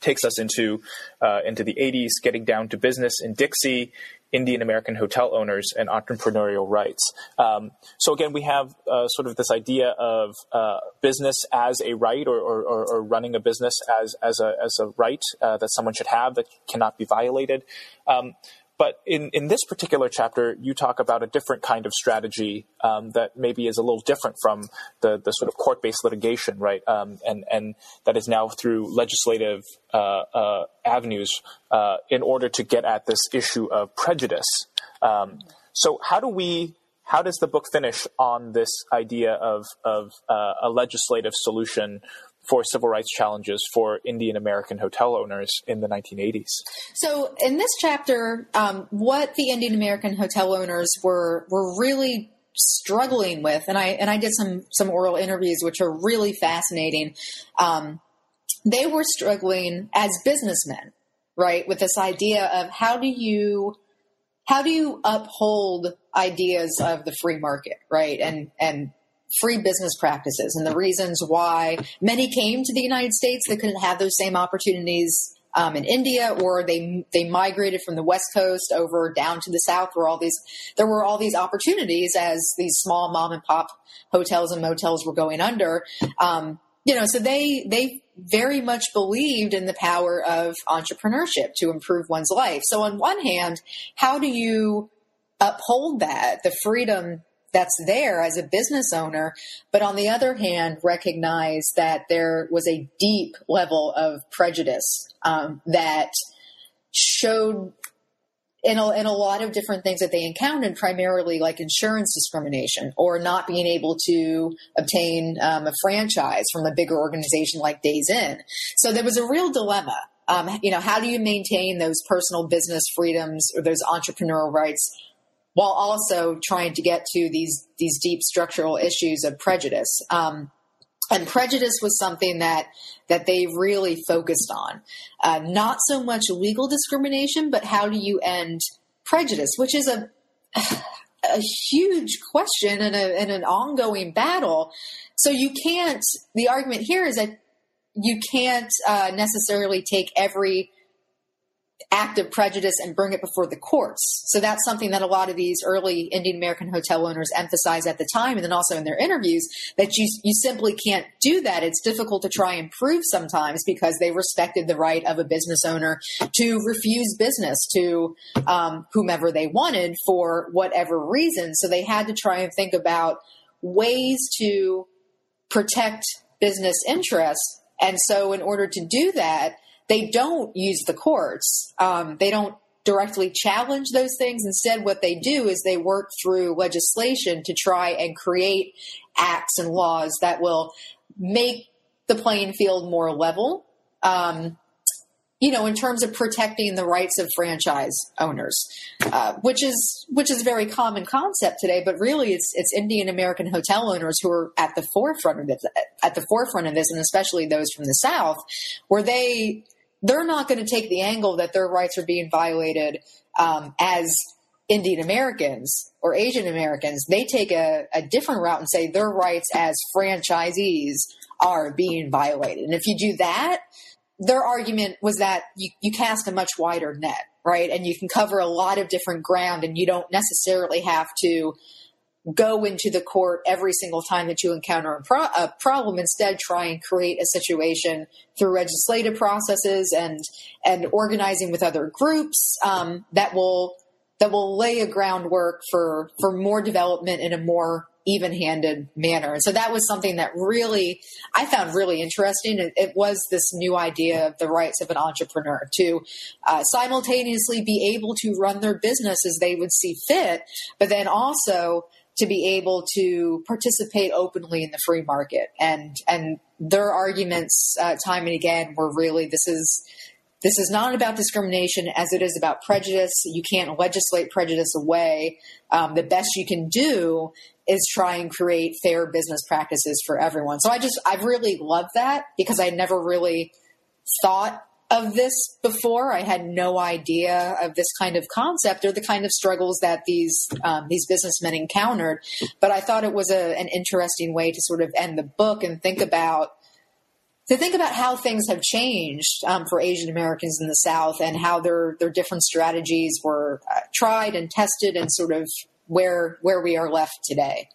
takes us into uh, into the 80s getting down to business in dixie Indian American hotel owners and entrepreneurial rights. Um, so again, we have uh, sort of this idea of uh, business as a right, or, or, or, running a business as as a as a right uh, that someone should have that cannot be violated. Um, but in, in this particular chapter, you talk about a different kind of strategy um, that maybe is a little different from the, the sort of court based litigation, right? Um, and, and that is now through legislative uh, uh, avenues uh, in order to get at this issue of prejudice. Um, so, how do we how does the book finish on this idea of, of uh, a legislative solution for civil rights challenges for Indian American hotel owners in the 1980s. So, in this chapter, um, what the Indian American hotel owners were were really struggling with, and I and I did some some oral interviews which are really fascinating. Um, they were struggling as businessmen, right, with this idea of how do you how do you uphold ideas of the free market, right, and and free business practices and the reasons why many came to the United States that couldn't have those same opportunities um, in India, or they they migrated from the West Coast over down to the South, where all these there were all these opportunities as these small mom and pop hotels and motels were going under. Um, you know, so they they very much believed in the power of entrepreneurship to improve one's life. So on one hand, how do you uphold that the freedom that's there as a business owner, but on the other hand, recognize that there was a deep level of prejudice um, that showed in a, in a lot of different things that they encountered, primarily like insurance discrimination or not being able to obtain um, a franchise from a bigger organization like Days Inn. So there was a real dilemma. Um, you know, how do you maintain those personal business freedoms or those entrepreneurial rights while also trying to get to these these deep structural issues of prejudice. Um, and prejudice was something that that they really focused on. Uh, not so much legal discrimination, but how do you end prejudice, which is a [SIGHS] a huge question and, a, and an ongoing battle. So you can't. The argument here is that you can't uh, necessarily take every act of prejudice and bring it before the courts. So that's something that a lot of these early Indian American hotel owners emphasize at the time and then also in their interviews that you you simply can't do that. It's difficult to try and prove sometimes because they respected the right of a business owner to refuse business to um, whomever they wanted for whatever reason. So they had to try and think about ways to protect business interests. And so in order to do that, they don't use the courts. Um, they don't directly challenge those things. Instead, what they do is they work through legislation to try and create acts and laws that will make the playing field more level. Um, you know, in terms of protecting the rights of franchise owners, uh, which is which is a very common concept today, but really it's it's Indian American hotel owners who are at the forefront of this, at the forefront of this, and especially those from the South, where they they're not going to take the angle that their rights are being violated um, as Indian Americans or Asian Americans. They take a, a different route and say their rights as franchisees are being violated. And if you do that, their argument was that you, you cast a much wider net, right? And you can cover a lot of different ground and you don't necessarily have to go into the court every single time that you encounter a, pro- a, problem. Instead, try and create a situation through legislative processes and and organizing with other groups um, that will that will lay a groundwork for for more development in a more even-handed manner. And so that was something that really I found really interesting. It, it was this new idea of the rights of an entrepreneur to uh, simultaneously be able to run their business as they would see fit, but then also to be able to participate openly in the free market. And and their arguments uh, time and again were really this is this is not about discrimination as it is about prejudice. You can't legislate prejudice away. Um, the best you can do is try and create fair business practices for everyone. So I just I've really loved that because I never really thought of this before. I had no idea of this kind of concept or the kind of struggles that these um, these businessmen encountered. But I thought it was a, an interesting way to sort of end the book and think about to think about how things have changed um, for Asian Americans in the South and how their their different strategies were uh, tried and tested and sort of where where we are left today.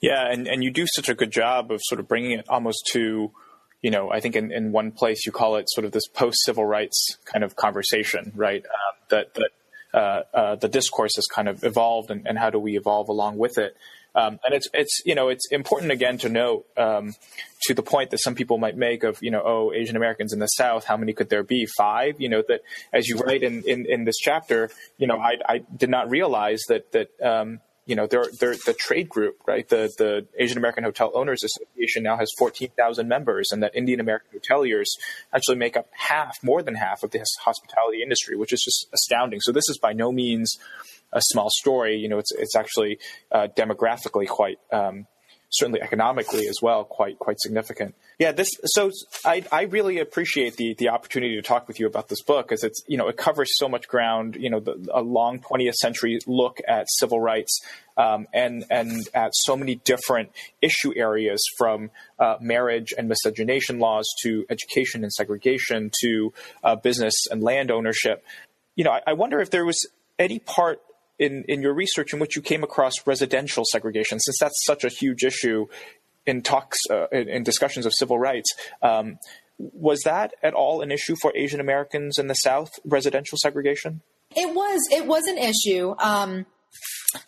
Yeah, and, and you do such a good job of sort of bringing it almost to you know, I think in, in one place you call it sort of this post civil rights kind of conversation, right? Um, that that uh, uh, the discourse has kind of evolved, and, and, how do we evolve along with it? Um, and it's it's you know it's important again to note um, to the point that some people might make of you know oh Asian Americans in the South how many could there be five you know that as you write in, in, in this chapter you know I, I did not realize that that um, you know, they're, they're the trade group, right? The, the Asian American Hotel Owners Association now has 14,000 members, and that Indian American hoteliers actually make up half, more than half of the hospitality industry, which is just astounding. So this is by no means a small story. You know, it's, it's actually uh, demographically quite, um, certainly economically as well, quite, quite significant. Yeah, this so I I really appreciate the the opportunity to talk with you about this book because it's you know it covers so much ground. You know, the, a long 20th century look at civil rights um, and and at so many different issue areas from uh, marriage and miscegenation laws to education and segregation to uh, business and land ownership. You know, I, I wonder if there was any part in, in your research in which you came across residential segregation, since that's such a huge issue in talks uh, in, in, discussions of civil rights. Um, was that at all an issue for Asian Americans in the South? Residential segregation? It was. It was an issue. Um,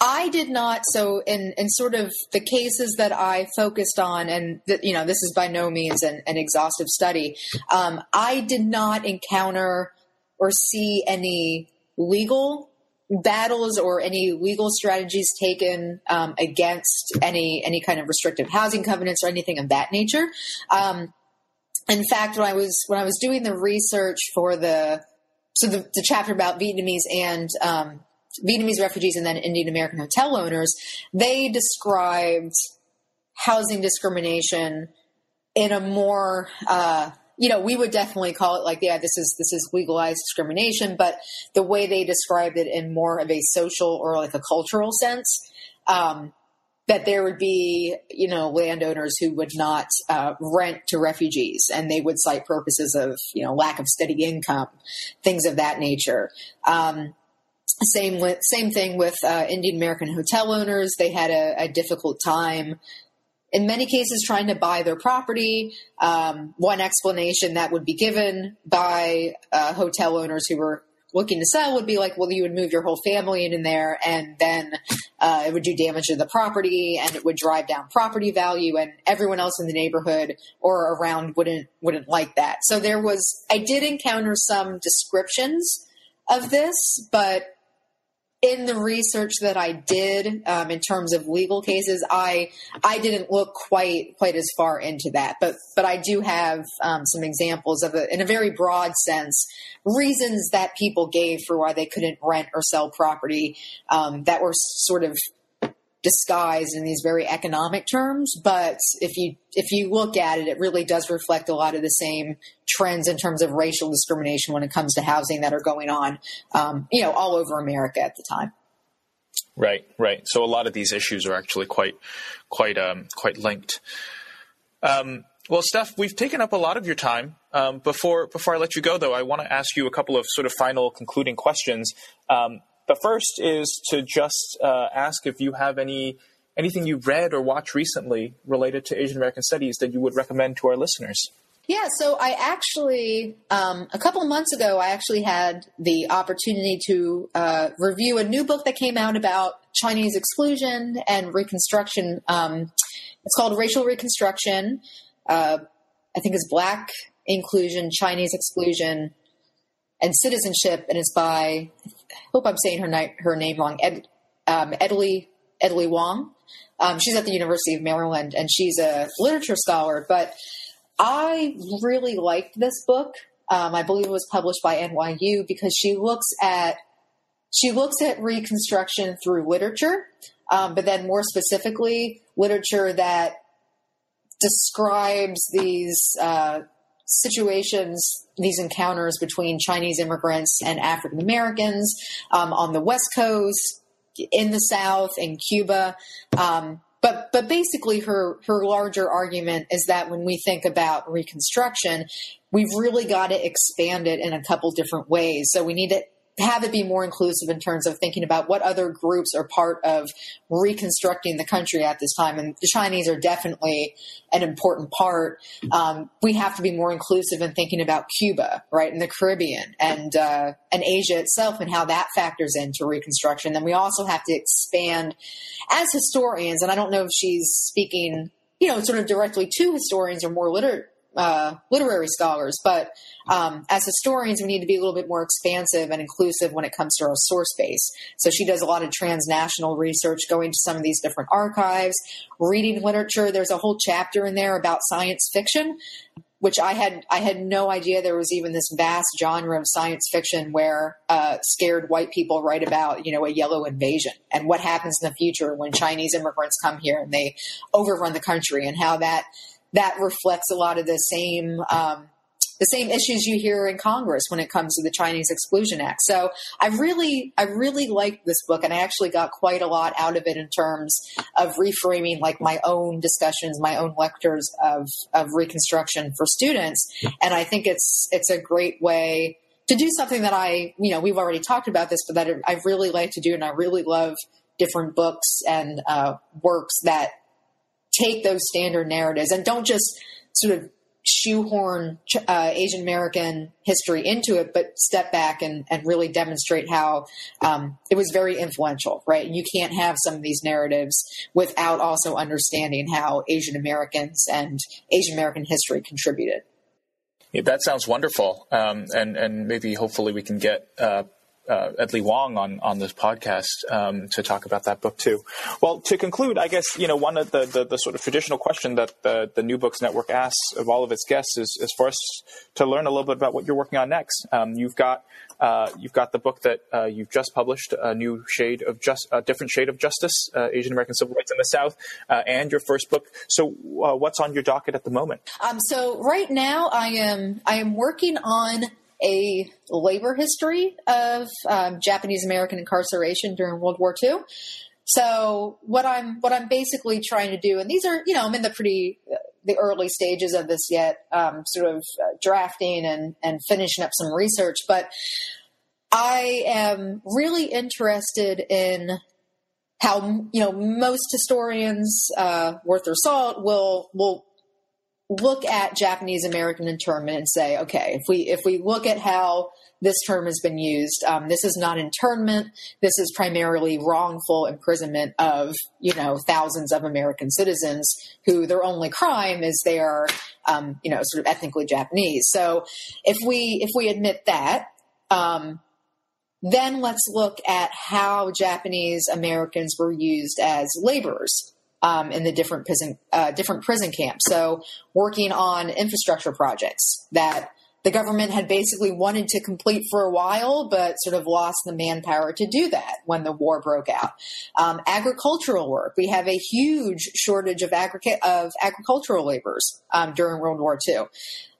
I did not. So, in in sort of the cases that I focused on, and that you know, this is by no means an, an exhaustive study. Um, I did not encounter or see any legal battles or any legal strategies taken um, against any any kind of restrictive housing covenants or anything of that nature. Um, in fact, when I was when I was doing the research for the so the, the chapter about Vietnamese and um, Vietnamese refugees and then Indian American hotel owners, they described housing discrimination in a more uh, you know, we would definitely call it like, yeah, this is this is legalized discrimination, but the way they described it in more of a social or like a cultural sense, um, that there would be, you know, landowners who would not uh, rent to refugees, and they would cite purposes of, you know, lack of steady income, things of that nature. Um, same with same thing with uh, Indian American hotel owners. They had a, a difficult time in many cases trying to buy their property. Um, one explanation that would be given by uh, hotel owners who were looking to sell would be like, well, you would move your whole family in, in there, and then uh, it would do damage to the property, and it would drive down property value, and everyone else in the neighborhood or around wouldn't wouldn't like that. So there was, I did encounter some descriptions of this, but in the research that I did um, in terms of legal cases, I I didn't look quite quite as far into that, but but I do have um, some examples of it in a very broad sense, reasons that people gave for why they couldn't rent or sell property um, that were sort of disguised in these very economic terms but if you if you look at it it really does reflect a lot of the same trends in terms of racial discrimination when it comes to housing that are going on um, you know all over america at the time right right so a lot of these issues are actually quite quite um, quite linked um, well, Steph, we've taken up a lot of your time. Um, before before I let you go, though, I want to ask you a couple of sort of final concluding questions. Um, the first is to just uh, ask if you have any anything you've read or watched recently related to Asian American studies that you would recommend to our listeners. Yeah, so I actually, um, a couple months ago, I actually had the opportunity to uh, review a new book that came out about Chinese exclusion and Reconstruction. Um, it's called Racial Reconstruction. Uh, I think it's Black Inclusion, Chinese Exclusion, and Citizenship, and it's by hope I'm saying her, her name wrong, Ed, um, Edlie, Edlie Wong. Um, she's at the University of Maryland and she's a literature scholar. But I really liked this book. Um, I believe it was published by NYU because she looks at she looks at Reconstruction through literature, um, but then more specifically, literature that describes these uh, situations, these encounters between Chinese immigrants and African Americans um, on the West Coast, in the South, in Cuba. Um, but but basically, her her larger argument is that when we think about Reconstruction, we've really got to expand it in a couple different ways. So we need to have it be more inclusive in terms of thinking about what other groups are part of reconstructing the country at this time. And the Chinese are definitely an important part. Um, we have to be more inclusive in thinking about Cuba, right, and the Caribbean and uh, and Asia itself and how that factors into Reconstruction. Then we also have to expand as historians. And I don't know if she's speaking, you know, sort of directly to historians or more liter- uh, literary scholars, but um, as historians, we need to be a little bit more expansive and inclusive when it comes to our source base. So she does a lot of transnational research, going to some of these different archives, reading literature. There's a whole chapter in there about science fiction, which I had I had no idea there was even this vast genre of science fiction where uh, scared white people write about you know a yellow invasion and what happens in the future when Chinese immigrants come here and they overrun the country and how that that reflects a lot of the same um, the same issues you hear in Congress when it comes to the Chinese Exclusion Act. So I really, I really liked this book, and I actually got quite a lot out of it in terms of reframing like my own discussions, my own lectures of of Reconstruction for students. And I think it's it's a great way to do something that I, you know, we've already talked about this, but that I really like to do, and I really love different books and uh, works that take those standard narratives and don't just sort of shoehorn uh, Asian American history into it, but step back and, and really demonstrate how um, it was very influential, right? And you can't have some of these narratives without also understanding how Asian Americans and Asian American history contributed. Yeah, that sounds wonderful, um, and and maybe hopefully we can get uh, uh, Edlie Wong on on this podcast um, to talk about that book too. Well, to conclude, I guess you know one of the, the, the sort of traditional question that the, the New Books Network asks of all of its guests is, is for us to learn a little bit about what you're working on next. Um, you've got uh, you've got the book that uh, you've just published, a new shade of just a different shade of justice, uh, Asian American civil rights in the South, uh, and your first book. So, uh, what's on your docket at the moment? Um, so right now, I am I am working on a labor history of um, Japanese American incarceration during World War II. So what I'm what I'm basically trying to do, and these are you know I'm in the pretty the early stages of this yet, um, sort of uh, drafting and and finishing up some research, but I am really interested in how you know most historians uh, worth their salt will will look at Japanese American internment and say, okay, if we if we look at how this term has been used, um, this is not internment. This is primarily wrongful imprisonment of you know thousands of American citizens who their only crime is they are um, you know sort of ethnically Japanese. So if we if we admit that. Um, then let's look at how Japanese Americans were used as laborers um, in the different prison uh, different prison camps. So working on infrastructure projects that the government had basically wanted to complete for a while, but sort of lost the manpower to do that when the war broke out. Um, agricultural work. We have a huge shortage of, agri- of agricultural laborers um, during World War II.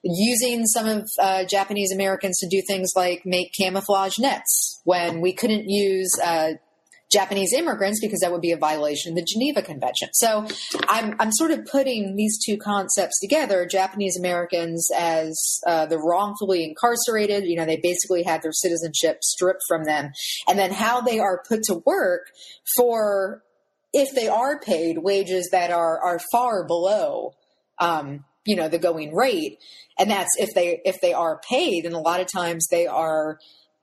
Using some of uh, Japanese Americans to do things like make camouflage nets when we couldn't use uh, Japanese immigrants because that would be a violation of the Geneva Convention. So I'm, I'm sort of putting these two concepts together Japanese Americans as uh, the wrongfully incarcerated, you know, they basically had their citizenship stripped from them, and then how they are put to work for, if they are paid, wages that are, are far below. Um, you know the going rate and that's if they if they are paid and a lot of times they are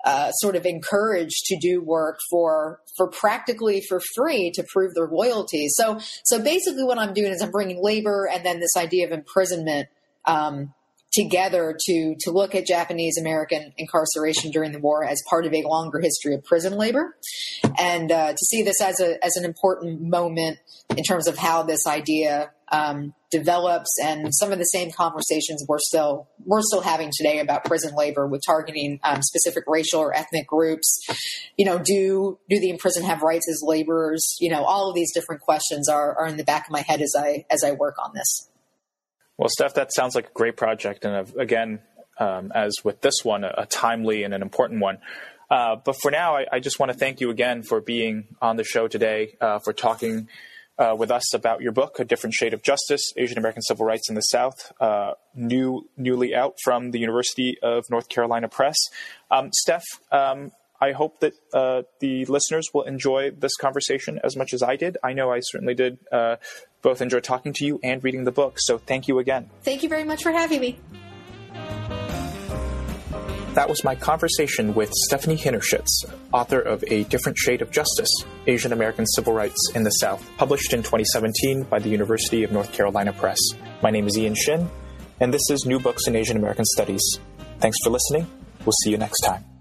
uh, sort of encouraged to do work for for practically for free to prove their loyalty. So so basically, what I'm doing is I'm bringing labor and then this idea of imprisonment um, together to to look at Japanese American incarceration during the war as part of a longer history of prison labor, and uh, to see this as a as an important moment in terms of how this idea um, develops and some of the same conversations we're still we're still having today about prison labor with targeting um, specific racial or ethnic groups. You know do do the imprisoned have rights as laborers? You know all of these different questions are, are in the back of my head as i as i work on this well steph that sounds like a great project and again um, as with this one a, a, timely and an important one uh, but for now I, I, just want to thank you again for being on the show today uh, for talking uh, with us about your book, A Different Shade of Justice Asian American Civil Rights in the South, uh, new, newly out from the University of North Carolina Press. Um, Steph, um, I hope that uh, the listeners will enjoy this conversation as much as I did. I know I certainly did uh, both enjoy talking to you and reading the book. So thank you again. Thank you very much for having me. That was my conversation with Stephanie Hinnershitz, author of A Different Shade of Justice Asian American Civil Rights in the South, published in 2017 by the University of North Carolina Press. My name is Ian Shin, and this is New Books in Asian American Studies. Thanks for listening. We'll see you next time.